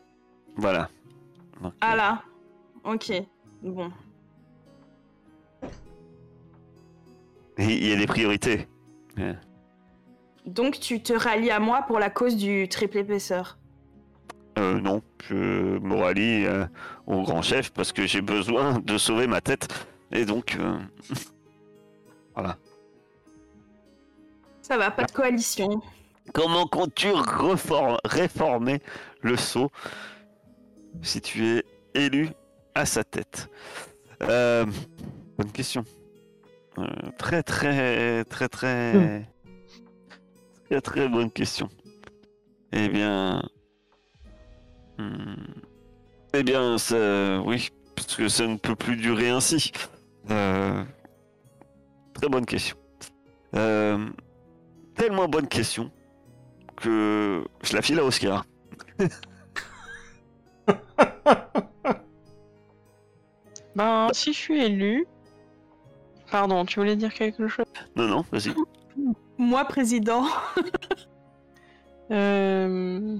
Voilà. Donc, Ah là. Ok. Bon. Il y a des priorités. Donc tu te rallies à moi pour la cause du triple épaisseur. Euh, non, je me rallie euh, au grand chef parce que j'ai besoin de sauver ma tête. Et donc, euh, Ça va, pas de coalition. comment comptes-tu réformer le sceau si tu es élu à sa tête? Euh, Bonne question. Euh, très, très, très, très, très, très bonne question. Eh bien, hmm, eh bien, ça, oui, parce que ça ne peut plus durer ainsi. Euh, Très bonne question. Euh, Tellement bonne question que je la file à Oscar. Ben, si je suis élu. Pardon, tu voulais dire quelque chose? Non, non, vas-y. Moi, président. Euh,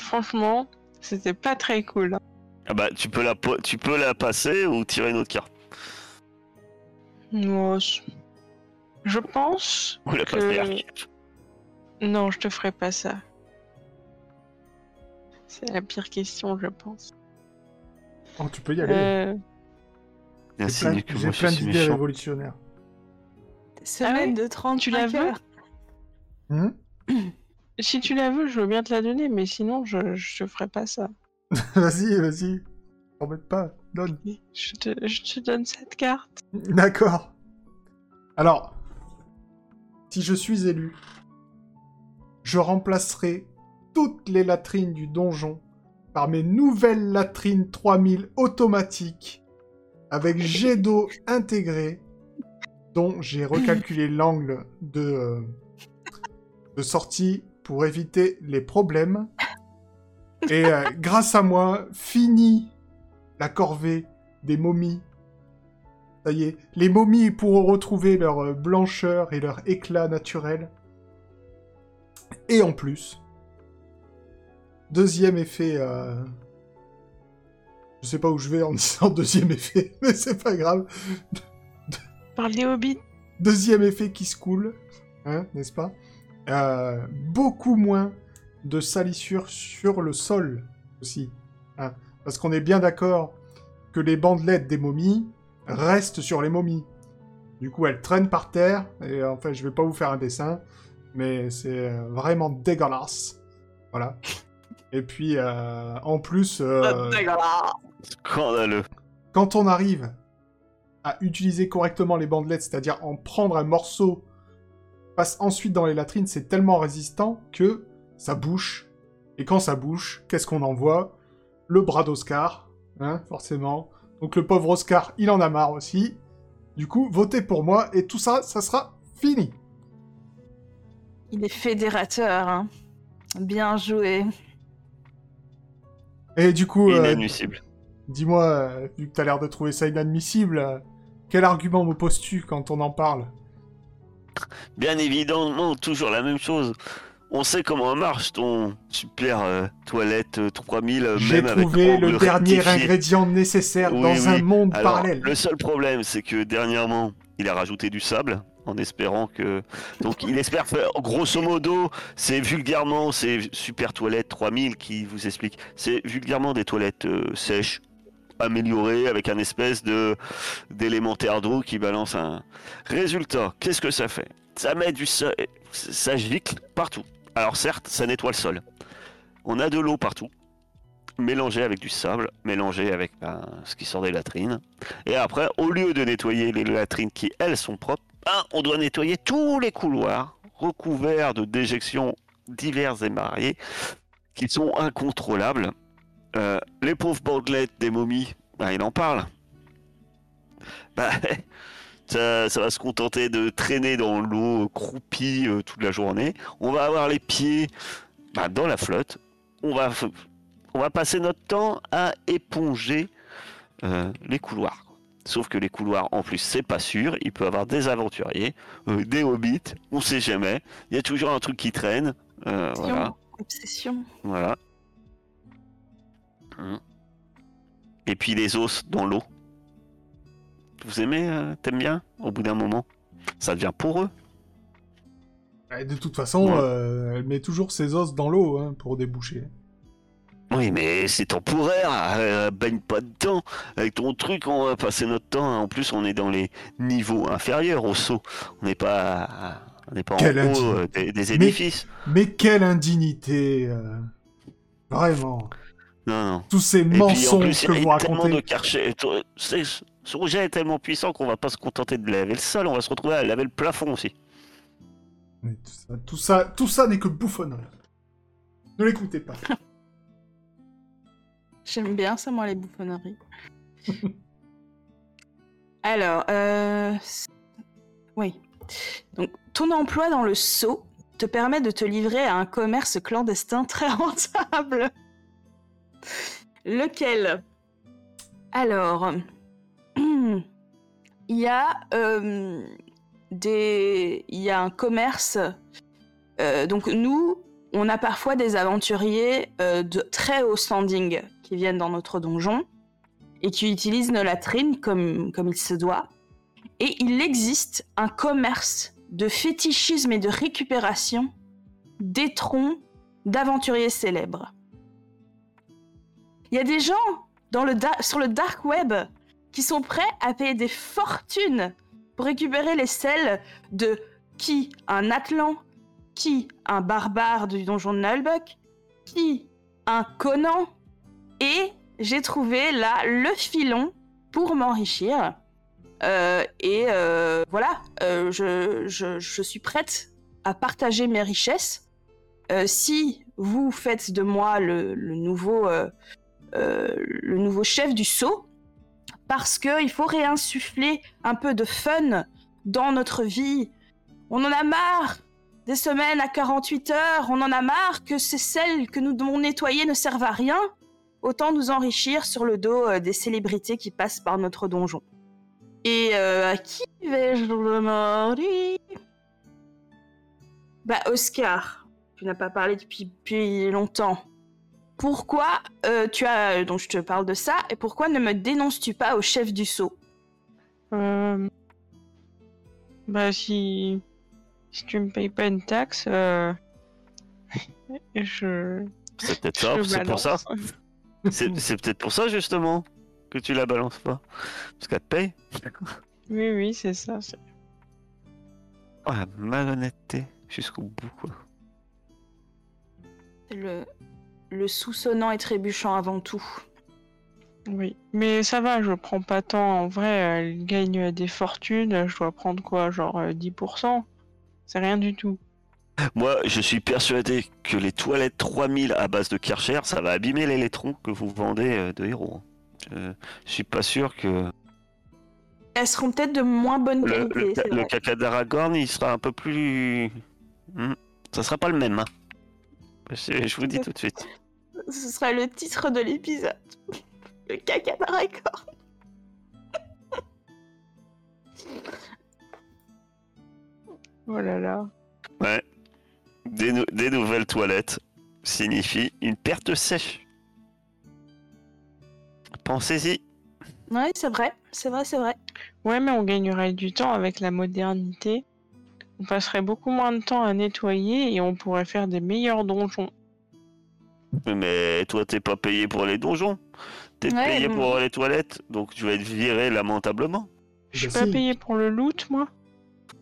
Franchement, c'était pas très cool. hein. Ah bah, tu peux la, po- tu peux la passer ou tirer une autre carte. Moi, je- pense. Ou la Que- passer. Non, je te ferai pas ça. C'est la pire question, je pense. Oh, tu peux y aller. Euh, J'ai Ainsi plein, que moi, je plein suis d'idées révolutionnaires. Semaine ouais de 30 Tu la veux. Hmm? Si tu la veux, je veux bien te la donner, mais sinon, je, je te ferai pas ça. vas-y, vas-y. T'embête pas. Donne. Je te, je te donne cette carte. D'accord. Alors, si je suis élu, je remplacerai toutes les latrines du donjon par mes nouvelles latrines 3000 automatiques avec jet d'eau intégré dont j'ai recalculé l'angle de, euh, de sortie pour éviter les problèmes. Et euh, grâce à moi, fini la corvée des momies ça y est, les momies pourront retrouver leur euh, blancheur et leur éclat naturel. Et en plus, deuxième effet, euh, je sais pas où je vais en disant deuxième effet, mais c'est pas grave. Parle des hobbits. Deuxième effet qui se coule, hein, n'est-ce pas? Euh, Beaucoup moins de salissures sur le sol aussi. hein. Parce qu'on est bien d'accord que les bandelettes des momies restent sur les momies. Du coup, elles traînent par terre, et enfin, je vais pas vous faire un dessin, mais c'est euh, vraiment dégueulasse. Voilà. Et puis, euh, en plus, euh, Scandaleux. quand on arrive à utiliser correctement les bandelettes, c'est-à-dire en prendre un morceau, passe ensuite dans les latrines, c'est tellement résistant que ça bouche. Et quand ça bouche, qu'est-ce qu'on envoie? Le bras d'Oscar, hein, forcément. Donc le pauvre Oscar, il en a marre aussi. Du coup, votez pour moi et tout ça, ça sera fini. Il est fédérateur. Hein. Bien joué. Et du coup, euh, Inadmissible. dis-moi, euh, vu que t'as l'air de trouver ça inadmissible, euh, quel argument me poses-tu quand on en parle? Bien évidemment, toujours la même chose. On sait comment marche ton super euh, toilette euh, 3000, euh, J'ai même avec trouvé le dernier rectifié. ingrédient nécessaire Oui, dans un monde Alors, parallèle. le seul problème, c'est que dernièrement, il a rajouté du sable. en espérant que. Donc il espère faire, grosso modo, c'est vulgairement, c'est Super Toilette 3000 qui vous explique. C'est vulgairement des toilettes euh, sèches, améliorées, avec un espèce de d'élémentaire d'eau qui balance un. Résultat, qu'est-ce que ça fait? Ça met du. so- Ça gicle partout. Alors certes, ça nettoie le sol. On a de l'eau partout, mélangée avec du sable, mélangée avec ben, ce qui sort des latrines. Et après, au lieu de nettoyer les latrines qui, elles, sont propres, ben, on doit nettoyer tous les couloirs recouverts de déjections diverses et variées qui sont incontrôlables. Euh, les pauvres bandelettes des momies, ben, il en parle. Ben, ça, ça va se contenter de traîner dans l'eau croupie euh, toute la journée. On va avoir les pieds ben, dans la flotte. On va, f- on va passer notre temps à éponger euh, les couloirs. Sauf que les couloirs, en plus, c'est pas sûr. Il peut y avoir des aventuriers, euh, des hobbits, on sait jamais. Il y a toujours un truc qui traîne. euh, voilà, Obsession. voilà. Hum. Et puis les os dans l'eau. Vous aimez, euh, t'aimes bien Au bout d'un moment, ça devient poreux. Et de toute façon, Ouais. euh, elle met toujours ses os dans l'eau hein, pour déboucher. Oui, mais c'est temporaire, euh, baigne pas dedans. Avec ton truc, on va passer notre temps. En plus, on est dans les niveaux inférieurs au saut. On n'est pas, on n'est pas en haut euh, des, édifices. Mais quelle indignité euh, Vraiment. Non, non. Tous ces Et puis en mensonges plus, que vous tellement de racontez. Ce jet est tellement puissant qu'on va pas se contenter de laver le sol, on va se retrouver à laver le plafond aussi. Mais tout ça, tout ça, tout ça n'est que bouffonnerie. Ne l'écoutez pas. J'aime bien ça, moi, les bouffonneries. Alors, euh... oui. Donc, ton emploi dans le sceau te permet de te livrer à un commerce clandestin très rentable. Lequel? Alors, il y a euh, des, il y a un commerce. euh, donc nous, on a parfois des aventuriers euh, de très haut standing qui viennent dans notre donjon et qui utilisent nos latrines comme, comme il se doit. Et il existe un commerce de fétichisme et de récupération d'étrons d'aventuriers célèbres. Il y a des gens dans le sur le dark web qui sont prêts à payer des fortunes pour récupérer les selles de qui un Atlan, qui un barbare du donjon de Nullbuck, qui un Conan, et j'ai trouvé là le filon pour m'enrichir. Euh, et euh, voilà, euh, je, suis prête à partager mes richesses. Si vous faites de moi le nouveau chef du sceau, parce qu'il faut réinsuffler un peu de fun dans notre vie. On en a marre des semaines à 48 heures, on en a marre que ces selles que nous devons nettoyer ne servent à rien. Autant nous enrichir sur le dos euh, des célébrités qui passent par notre donjon. Et euh, à qui vais-je demander? Bah Oscar, tu n'as pas parlé depuis, depuis longtemps. Pourquoi euh, tu as donc je te parle de ça et pourquoi ne me dénonces-tu pas au chef du sceau? Euh... Bah si... Si tu me payes pas une taxe, euh... je... C'est peut-être ça, c'est pour ça. C'est c'est peut-être pour ça justement que tu la balances pas. Parce qu'elle te paye. Oui, oui, c'est ça. Oh la malhonnêteté jusqu'au bout quoi. C'est le, le sous-sonnant et trébuchant avant tout. Oui. Mais ça va, je prends pas tant. En vrai, elle gagne des fortunes. Je dois prendre quoi Genre euh, 10% C'est rien du tout. Moi, je suis persuadé que les toilettes 3000 à base de Karcher, ça va abîmer l'électron que vous vendez euh, de héros. Je, je suis pas sûr que Elles seront peut-être de moins bonne le, qualité. le, le caca d'Aragorn, il sera un peu plus. Hmm, Ça sera pas le même. hein. Je, je vous le dis tout de suite. Ce sera le titre de l'épisode. Le caca d'Aragorn. Oh là là. Ouais. Des, nou- des nouvelles toilettes signifie une perte sèche. Pensez-y. Ouais, c'est vrai, c'est vrai, c'est vrai. Ouais, mais on gagnerait du temps avec la modernité. On passerait beaucoup moins de temps à nettoyer et on pourrait faire des meilleurs donjons. Mais toi, t'es pas payé pour les donjons. T'es Ouais, payé mais- pour les toilettes, donc tu vas être viré lamentablement. Je suis Bah pas si. payé pour le loot, moi.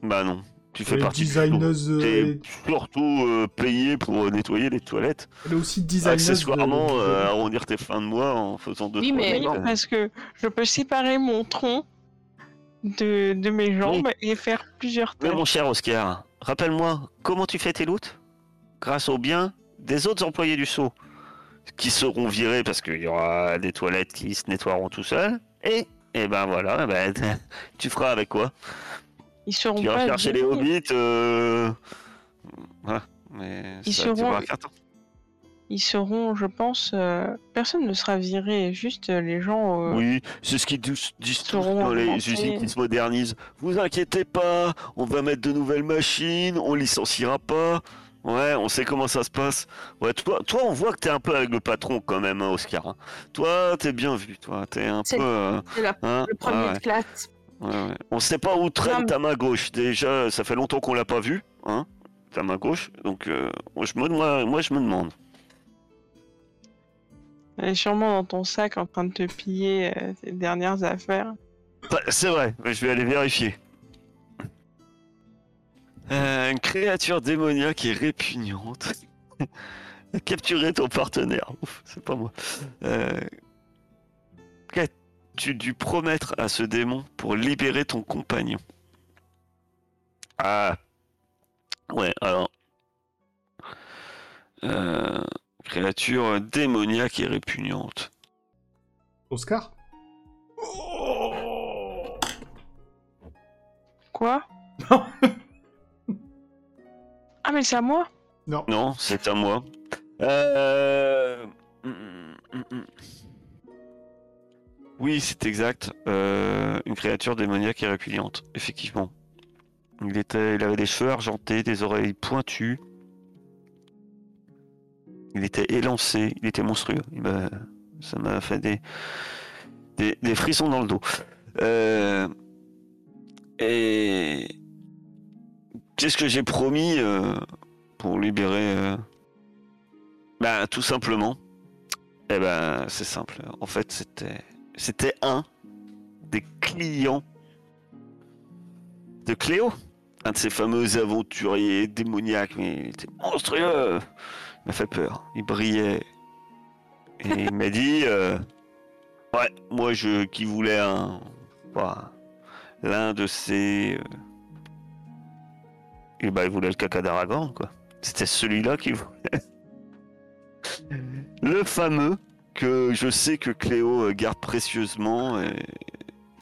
Bah non, tu fais est partie du designeuse. euh, T'es surtout euh, payé pour euh, nettoyer les toilettes. Elle est aussi designeuse. de- Accessoirement, de- euh, arrondir tes fins de mois en faisant deux Oui, mais- Oui, euh. parce que je peux séparer mon tronc de, de mes jambes et faire plusieurs Mais tâches. mon cher Oscar, rappelle-moi, comment tu fais tes loots? Grâce au bien des autres employés du Sceau, qui seront virés parce qu'il y aura des toilettes qui se nettoieront tout seuls. Et, et ben voilà, ben, tu feras avec quoi? Ils seront Tu iras pas chercher les hobbits. Euh... Voilà, mais Ils ça, seront-. Ils seront, je pense, euh, personne ne sera viré, juste les gens. euh, Oui, c'est ce qu'ils disent tous dans les usines qui se modernisent. Vous inquiétez pas, on va mettre de nouvelles machines, on licenciera pas. Ouais, on sait comment ça se passe. Ouais, toi, toi on voit que t'es un peu avec le patron quand même, hein, Oscar. hein. Toi, t'es bien vu, toi. T'es un peu. euh, C'est la- hein, le premier ouais, de classe. ouais, ouais. On sait pas où Non, traîne mais- ta main gauche. Déjà, ça fait longtemps qu'on l'a pas vue, hein, ta main gauche. Donc, euh, moi, je me, moi, moi, je me demande. Elle est sûrement dans ton sac en train de te piller euh, tes dernières affaires. Bah, c'est vrai, je vais aller vérifier. Euh, une créature démoniaque et répugnante. Capturer ton partenaire. C'est pas moi. Euh, Qu'as-tu dû promettre à ce démon pour libérer ton compagnon? Ah. Ouais, alors. Euh, créature démoniaque et répugnante. Oscar? Quoi? Non. Ah, mais c'est à moi Non. Non, c'est à moi. Euh... Oui, c'est exact. Euh, une créature démoniaque et répugnante, effectivement. Il, était... il avait des cheveux argentés, des oreilles pointues. Il était élancé, il était monstrueux. Il m'a- Ça m'a fait des... des... des frissons dans le dos. Euh, Et qu'est-ce que j'ai promis euh, pour libérer euh, Bah tout simplement? Eh ben c'est simple. En fait c'était c'était un des clients de Cléo, un de ces fameux aventuriers démoniaques, mais il était monstrueux. Il m'a fait peur. Il brillait. Et il m'a dit euh, Ouais, moi je qui voulais l'un de ces. Et bah il voulait le caca d'Aragorn, quoi. C'était celui-là qu'il voulait. Le fameux que je sais que Cléo euh, garde précieusement et,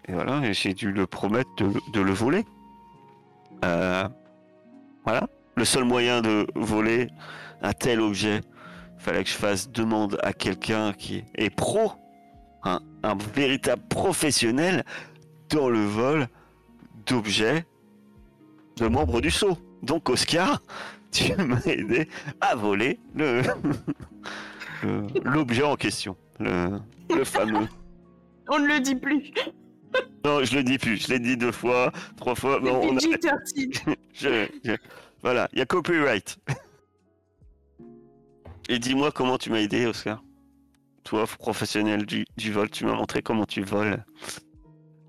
voilà, j'ai dû le promettre de, le voler. Euh, voilà, le seul moyen de voler un tel objet, fallait que je fasse demande à quelqu'un qui est pro, un, un véritable professionnel dans le vol d'objets de membres du sceau. Donc Oscar, tu m'as aidé à voler le l'objet en question, le, le fameux. On ne le dit plus. Non, je le dis plus, je l'ai dit deux fois, trois fois. Bon, on a- PG-13. je- je- Voilà, il y a copyright. Et dis-moi comment tu m'as aidé, Oscar. Toi, professionnel du, du vol, tu m'as montré comment tu voles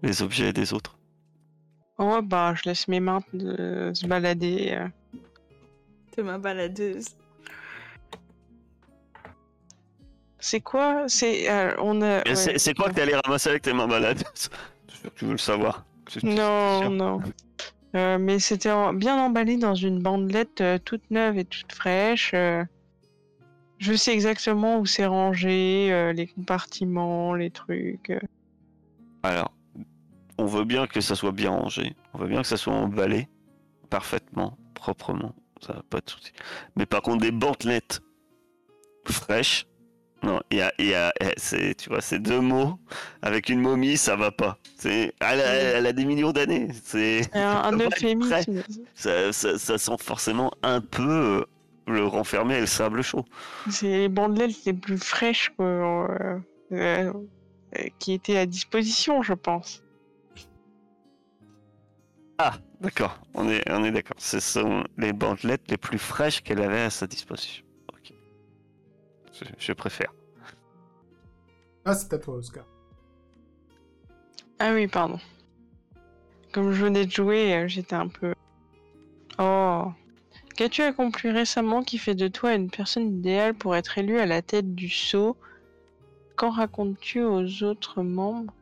les objets des autres. Oh, bah, je laisse mes mains euh, se balader. euh. C'est ma baladeuse. C'est quoi? C'est. euh, on a. Ouais, c'est- C'est quoi que t'allais ramasser avec tes mains que Tu veux le savoir. Non, non. Euh, mais c'était en- bien emballé dans une bandelette euh, toute neuve et toute fraîche. euh. Je sais exactement où c'est rangé, euh, les compartiments, les trucs. Alors, on veut bien que ça soit bien rangé. On veut bien que ça soit emballé parfaitement, proprement. Ça va pas de souci. Mais par contre, des bandelettes fraîches. Non, il y a, y a- eh, c'est, tu vois, ces deux mots avec une momie, ça va pas. C'est, elle, a, elle a des millions d'années. C'est, un, un euphémisme. ça, ça, ça sent forcément un peu euh, le renfermer et le sable chaud. C'est les bandelettes les plus fraîches euh, euh, euh, qui étaient à disposition, je pense. Ah, d'accord. On est, on est d'accord. Ce sont les bandelettes les plus fraîches qu'elle avait à sa disposition. Ok. Je, je préfère. Ah, c'est à toi, Oscar. Ah oui, pardon. Comme je venais de jouer, euh, j'étais un peu. Oh. Qu'as-tu accompli récemment qui fait de toi une personne idéale pour être élue à la tête du sceau? Qu'en racontes-tu aux autres membres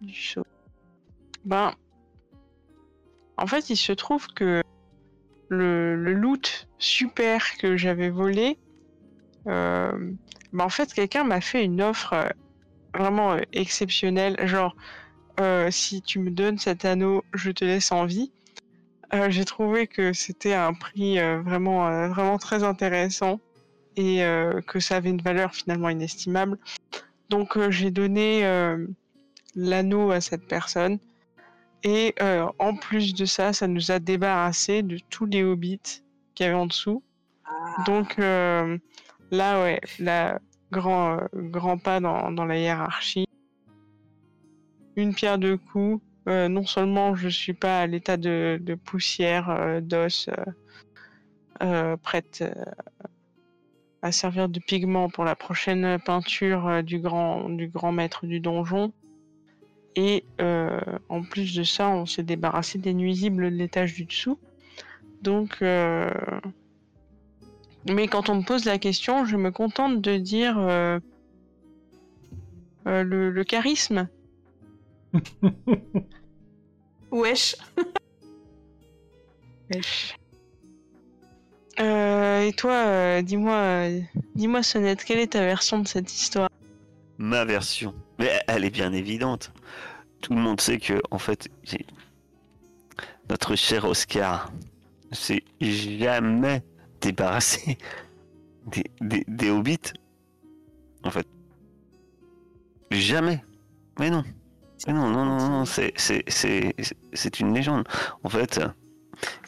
du sceau? Ben. En fait, il se trouve que le, loot super que j'avais volé, euh, ben en fait, quelqu'un m'a fait une offre euh, vraiment euh, exceptionnelle. Genre, si tu me donnes cet anneau, je te laisse en vie. J'ai trouvé que c'était un prix vraiment, très intéressant et que ça avait une valeur finalement inestimable. Donc j'ai donné l'anneau à cette personne et euh, en plus de ça, ça nous a débarrassé de tous les hobbits qu'il y avait en dessous. Donc euh, là, ouais, là, grand, euh, grand pas dans, dans la hiérarchie. Une pierre deux coups. Non seulement je suis pas à l'état de, de poussière, d'os, prête à servir de pigment pour la prochaine peinture du grand, du grand maître du donjon. Et euh, en plus de ça, on s'est débarrassé des nuisibles de l'étage du dessous. Donc, euh, mais quand on me pose la question, je me contente de dire euh, euh, le, le charisme. Wesh. Wesh. Euh, et toi, euh, dis-moi, euh, dis-moi Sonnette, quelle est ta version de cette histoire? Ma version. Mais elle est bien évidente. Tout le monde sait que, en fait, notre cher Oscar s'est jamais débarrassé des, des, des hobbits. En fait. Jamais. Mais non. Mais non, non, non, non, c'est, une légende. En fait,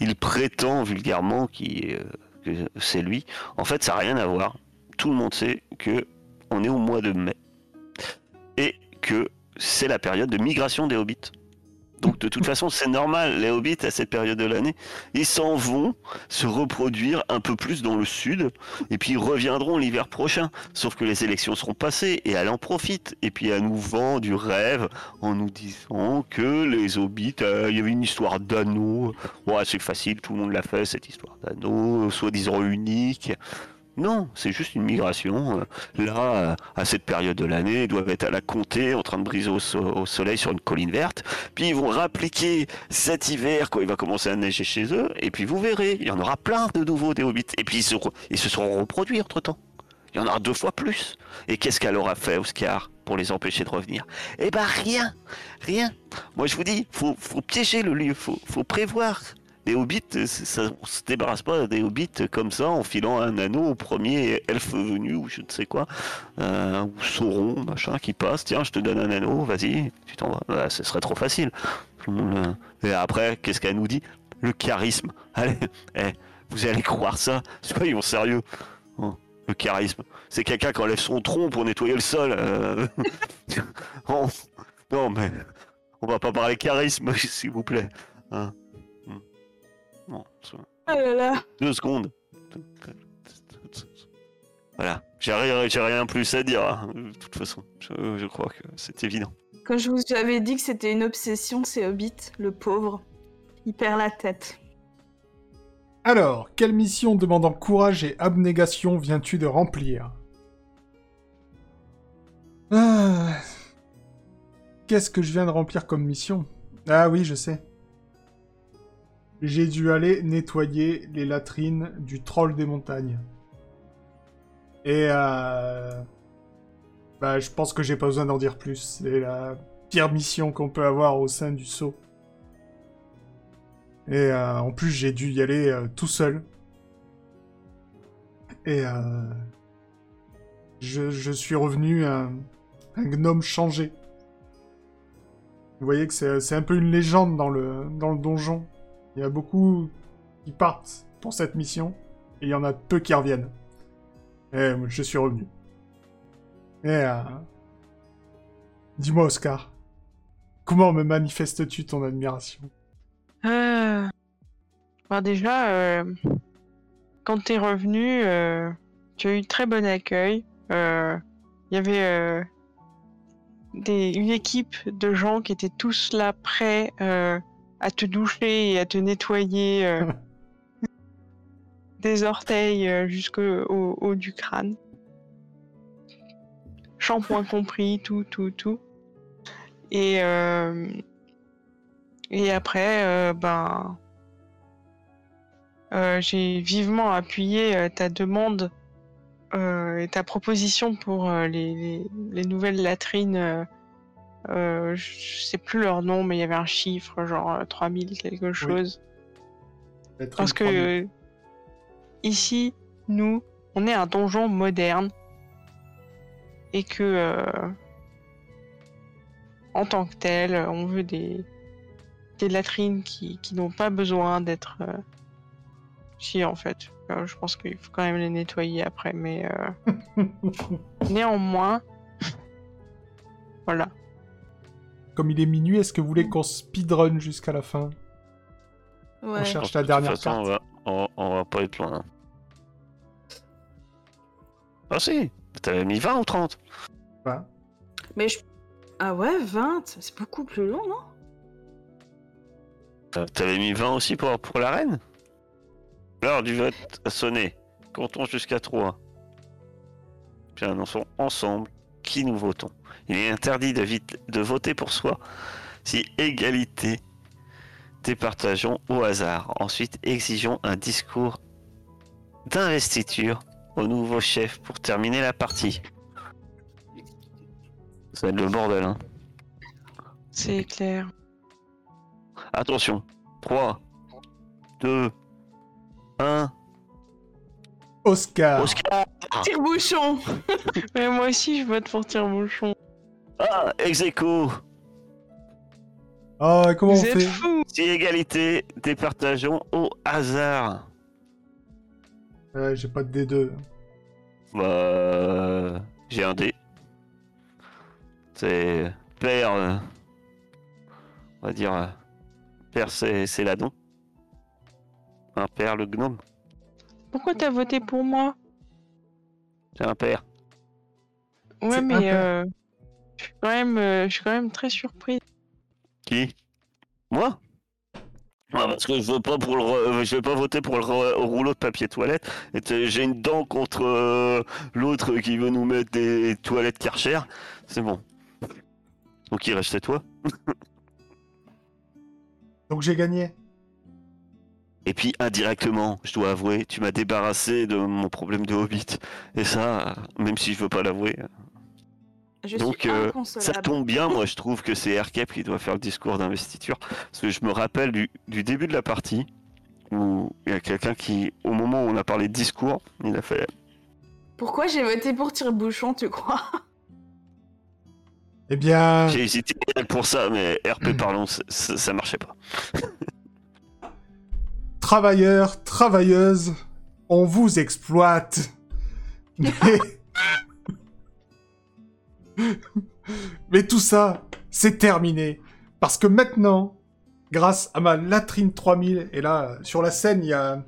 il prétend vulgairement qu'il, euh, que c'est lui. En fait, ça n'a rien à voir. Tout le monde sait que on est au mois de mai c'est la période de migration des hobbits. Donc de toute façon, c'est normal, les hobbits à cette période de l'année, ils s'en vont se reproduire un peu plus dans le sud, et puis reviendront l'hiver prochain. Sauf que les élections seront passées, et elle en profite, et puis elle nous vend du rêve en nous disant que les hobbits, euh, il y avait une histoire d'anneau. Ouais, c'est facile, tout le monde l'a fait, cette histoire d'anneau, soi-disant unique. Non, c'est juste une migration. euh, Là, euh, à cette période de l'année, ils doivent être à la comté, en train de briser au, so- au soleil sur une colline verte. Puis ils vont rappliquer cet hiver quand il va commencer à neiger chez eux. Et puis vous verrez, il y en aura plein de nouveaux des hobbits. Et puis ils se, seront reproduits entre temps. Il y en aura deux fois plus. Et qu'est-ce qu'elle aura fait, Oscar, pour les empêcher de revenir? Eh ben rien, rien. Moi je vous dis, faut, faut piéger le lieu, faut, faut prévoir. Les hobbits, euh, ça, on se débarrasse pas des hobbits comme ça en filant un anneau au premier elfe venu ou je ne sais quoi, euh, ou Sauron, machin, qui passe. Tiens, je te donne un anneau, vas-y, tu t'en vas. Là, ce serait trop facile. Euh, Et après, qu'est-ce qu'elle nous dit? Le charisme. Allez, eh, vous allez croire ça? Soyons sérieux. Oh, le charisme. C'est quelqu'un qui enlève son tronc pour nettoyer le sol. Oh, non, mais on va pas parler charisme, s'il vous plaît. Hein. Bon, Oh là là. deux secondes. Voilà, j'ai rien, j'ai rien plus à dire. hein. De toute façon, je, je crois que c'est évident. Quand je vous avais dit que c'était une obsession, c'est Hobbit, le pauvre. Il perd la tête. Alors, quelle mission demandant courage et abnégation viens-tu de remplir? Ah. Qu'est-ce que je viens de remplir comme mission? Ah oui, je sais. J'ai dû aller nettoyer les latrines du troll des montagnes. Et euh... Bah, je pense que j'ai pas besoin d'en dire plus. C'est la pire mission qu'on peut avoir au sein du saut. Et euh, en plus, j'ai dû y aller euh, tout seul. Et euh, je, je suis revenu un, un gnome changé. Vous voyez que c'est c'est un peu une légende dans le, dans le donjon. Il y a beaucoup qui partent pour cette mission, et il y en a peu qui reviennent. Et je suis revenu. Et euh, dis-moi, Oscar, comment me manifestes-tu ton admiration? Euh... bah, déjà, euh, quand t'es revenu, euh, tu as eu très bon accueil. Il y avait une équipe de gens qui étaient tous là prêts à te doucher et à te nettoyer euh, des orteils euh, jusqu'au au- haut du crâne. Shampoing compris, tout, tout, tout. Et, euh, et après, ben, j'ai vivement appuyé ta demande et ta proposition pour les, les- les nouvelles latrines. Euh, euh, je sais plus leur nom, mais il y avait un chiffre, genre euh, 3000 quelque chose. Parce que euh, ici, nous, on est un donjon moderne et que euh, en tant que tel, on veut des, des latrines qui, qui n'ont pas besoin d'être. euh, Si, en fait, Euh, je pense qu'il faut quand même les nettoyer après, mais euh, néanmoins, voilà. Comme il est minuit, est-ce que vous voulez qu'on speedrun jusqu'à la fin Ouais. On cherche De la toute dernière façon, on carte. va, on, on va pas être loin. hein. Ah si T'avais mis 20 ou 30 Voilà. Mais je... Ah ouais, 20 C'est beaucoup plus long, non? T'avais mis 20 aussi pour, pour la reine? L'heure du vote a sonné. Comptons jusqu'à 3. Puis annonçons ensemble qui nous votons. Il est interdit de, vite- de voter pour soi si égalité départageons au hasard. Ensuite, exigeons un discours d'investiture au nouveau chef pour terminer la partie. Ça va être le bordel, hein. C'est clair. Attention. 3, 2, 1. Oscar. Oscar Tire-bouchon Mais moi aussi, je vote pour tire-bouchon. Ah, ex aequo. Ah, comment on Vous êtes fait fous Si égalité, départageons au hasard. Ouais, J'ai pas de D2. Bah, j'ai un dé. C'est père. euh, on va dire. euh, Père, c'est c'est l'adon. Un père, le gnome. Pourquoi t'as voté pour moi? J'ai un père. Ouais, C'est mais euh, je suis quand même, euh, je suis quand même très surprise. Qui? Moi? Ouais, parce que je veux pas pour le re- je vais pas voter pour le re- rouleau de papier toilette. J'ai une dent contre euh, l'autre qui veut nous mettre des toilettes Karcher. C'est bon. Donc il reste à toi. Donc j'ai gagné. Et puis indirectement, je dois avouer, tu m'as débarrassé de mon problème de hobbit. Et ça, même si je veux pas l'avouer, Je Donc, suis euh, ça tombe bien. Moi, je trouve que c'est Aircap qui doit faire le discours d'investiture. Parce que je me rappelle du, du début de la partie où il y a quelqu'un qui, au moment où on a parlé de discours, il a fait Pourquoi j'ai voté pour tire-bouchon, tu crois? Eh bien, J'ai hésité pour ça, mais Hmm. RP parlons, ça, ça- ça marchait pas. travailleurs, travailleuses, on vous exploite. Mais... Mais tout ça, c'est terminé. Parce que maintenant, grâce à ma latrine 3000, et là, sur la scène, il y a,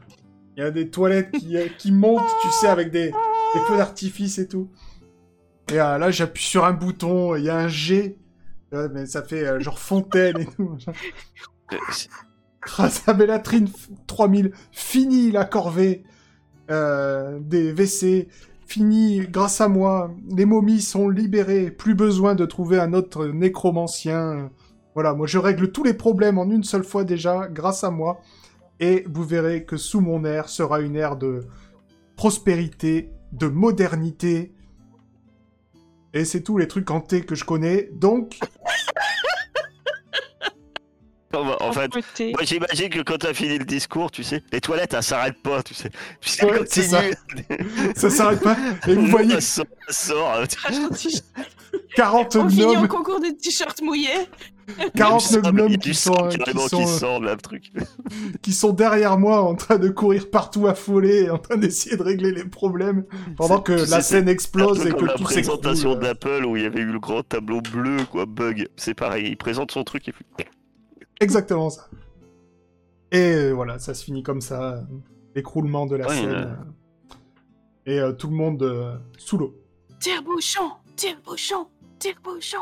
y a des toilettes qui, euh, qui montent, tu sais, avec des, des feux d'artifice et tout. Et euh, là, j'appuie sur un bouton, il y a un G, mais ça fait euh, genre fontaine et tout. Grâce à Bellatrine 3000, fini la corvée des WC, fini grâce à moi, les momies sont libérées, plus besoin de trouver un autre nécromancien. Voilà, moi je règle tous les problèmes en une seule fois déjà, grâce à moi, et vous verrez que sous mon air sera une ère de prospérité, de modernité, et c'est tous les trucs hantés que je connais, donc en fait, Côté. moi j'imagine que quand t'as fini le discours, tu sais, les toilettes, ça s'arrête pas, tu sais. Puis ça Ouais, c'est ça. continue. ça s'arrête pas, et vous voyez Ça sort, ça sort. 40 On finit en gnomes concours de t-shirts mouillés 49 Il y a gnomes du qui sont, qui, sont, qui euh, de là, le truc. qui sont derrière moi en train de courir partout affolés, en train d'essayer de régler les problèmes, pendant que la scène Un explose peu et comme que la tout présentation s'écroule. d'Apple où il y avait eu le grand tableau bleu, quoi, bug. C'est pareil, il présente son truc et puis... Exactement ça. Et voilà, ça se finit comme ça. L'écroulement de la Ouais, scène. euh. Et euh, tout le monde euh, sous l'eau. Tire-bouchon Tire-bouchon Tire-bouchon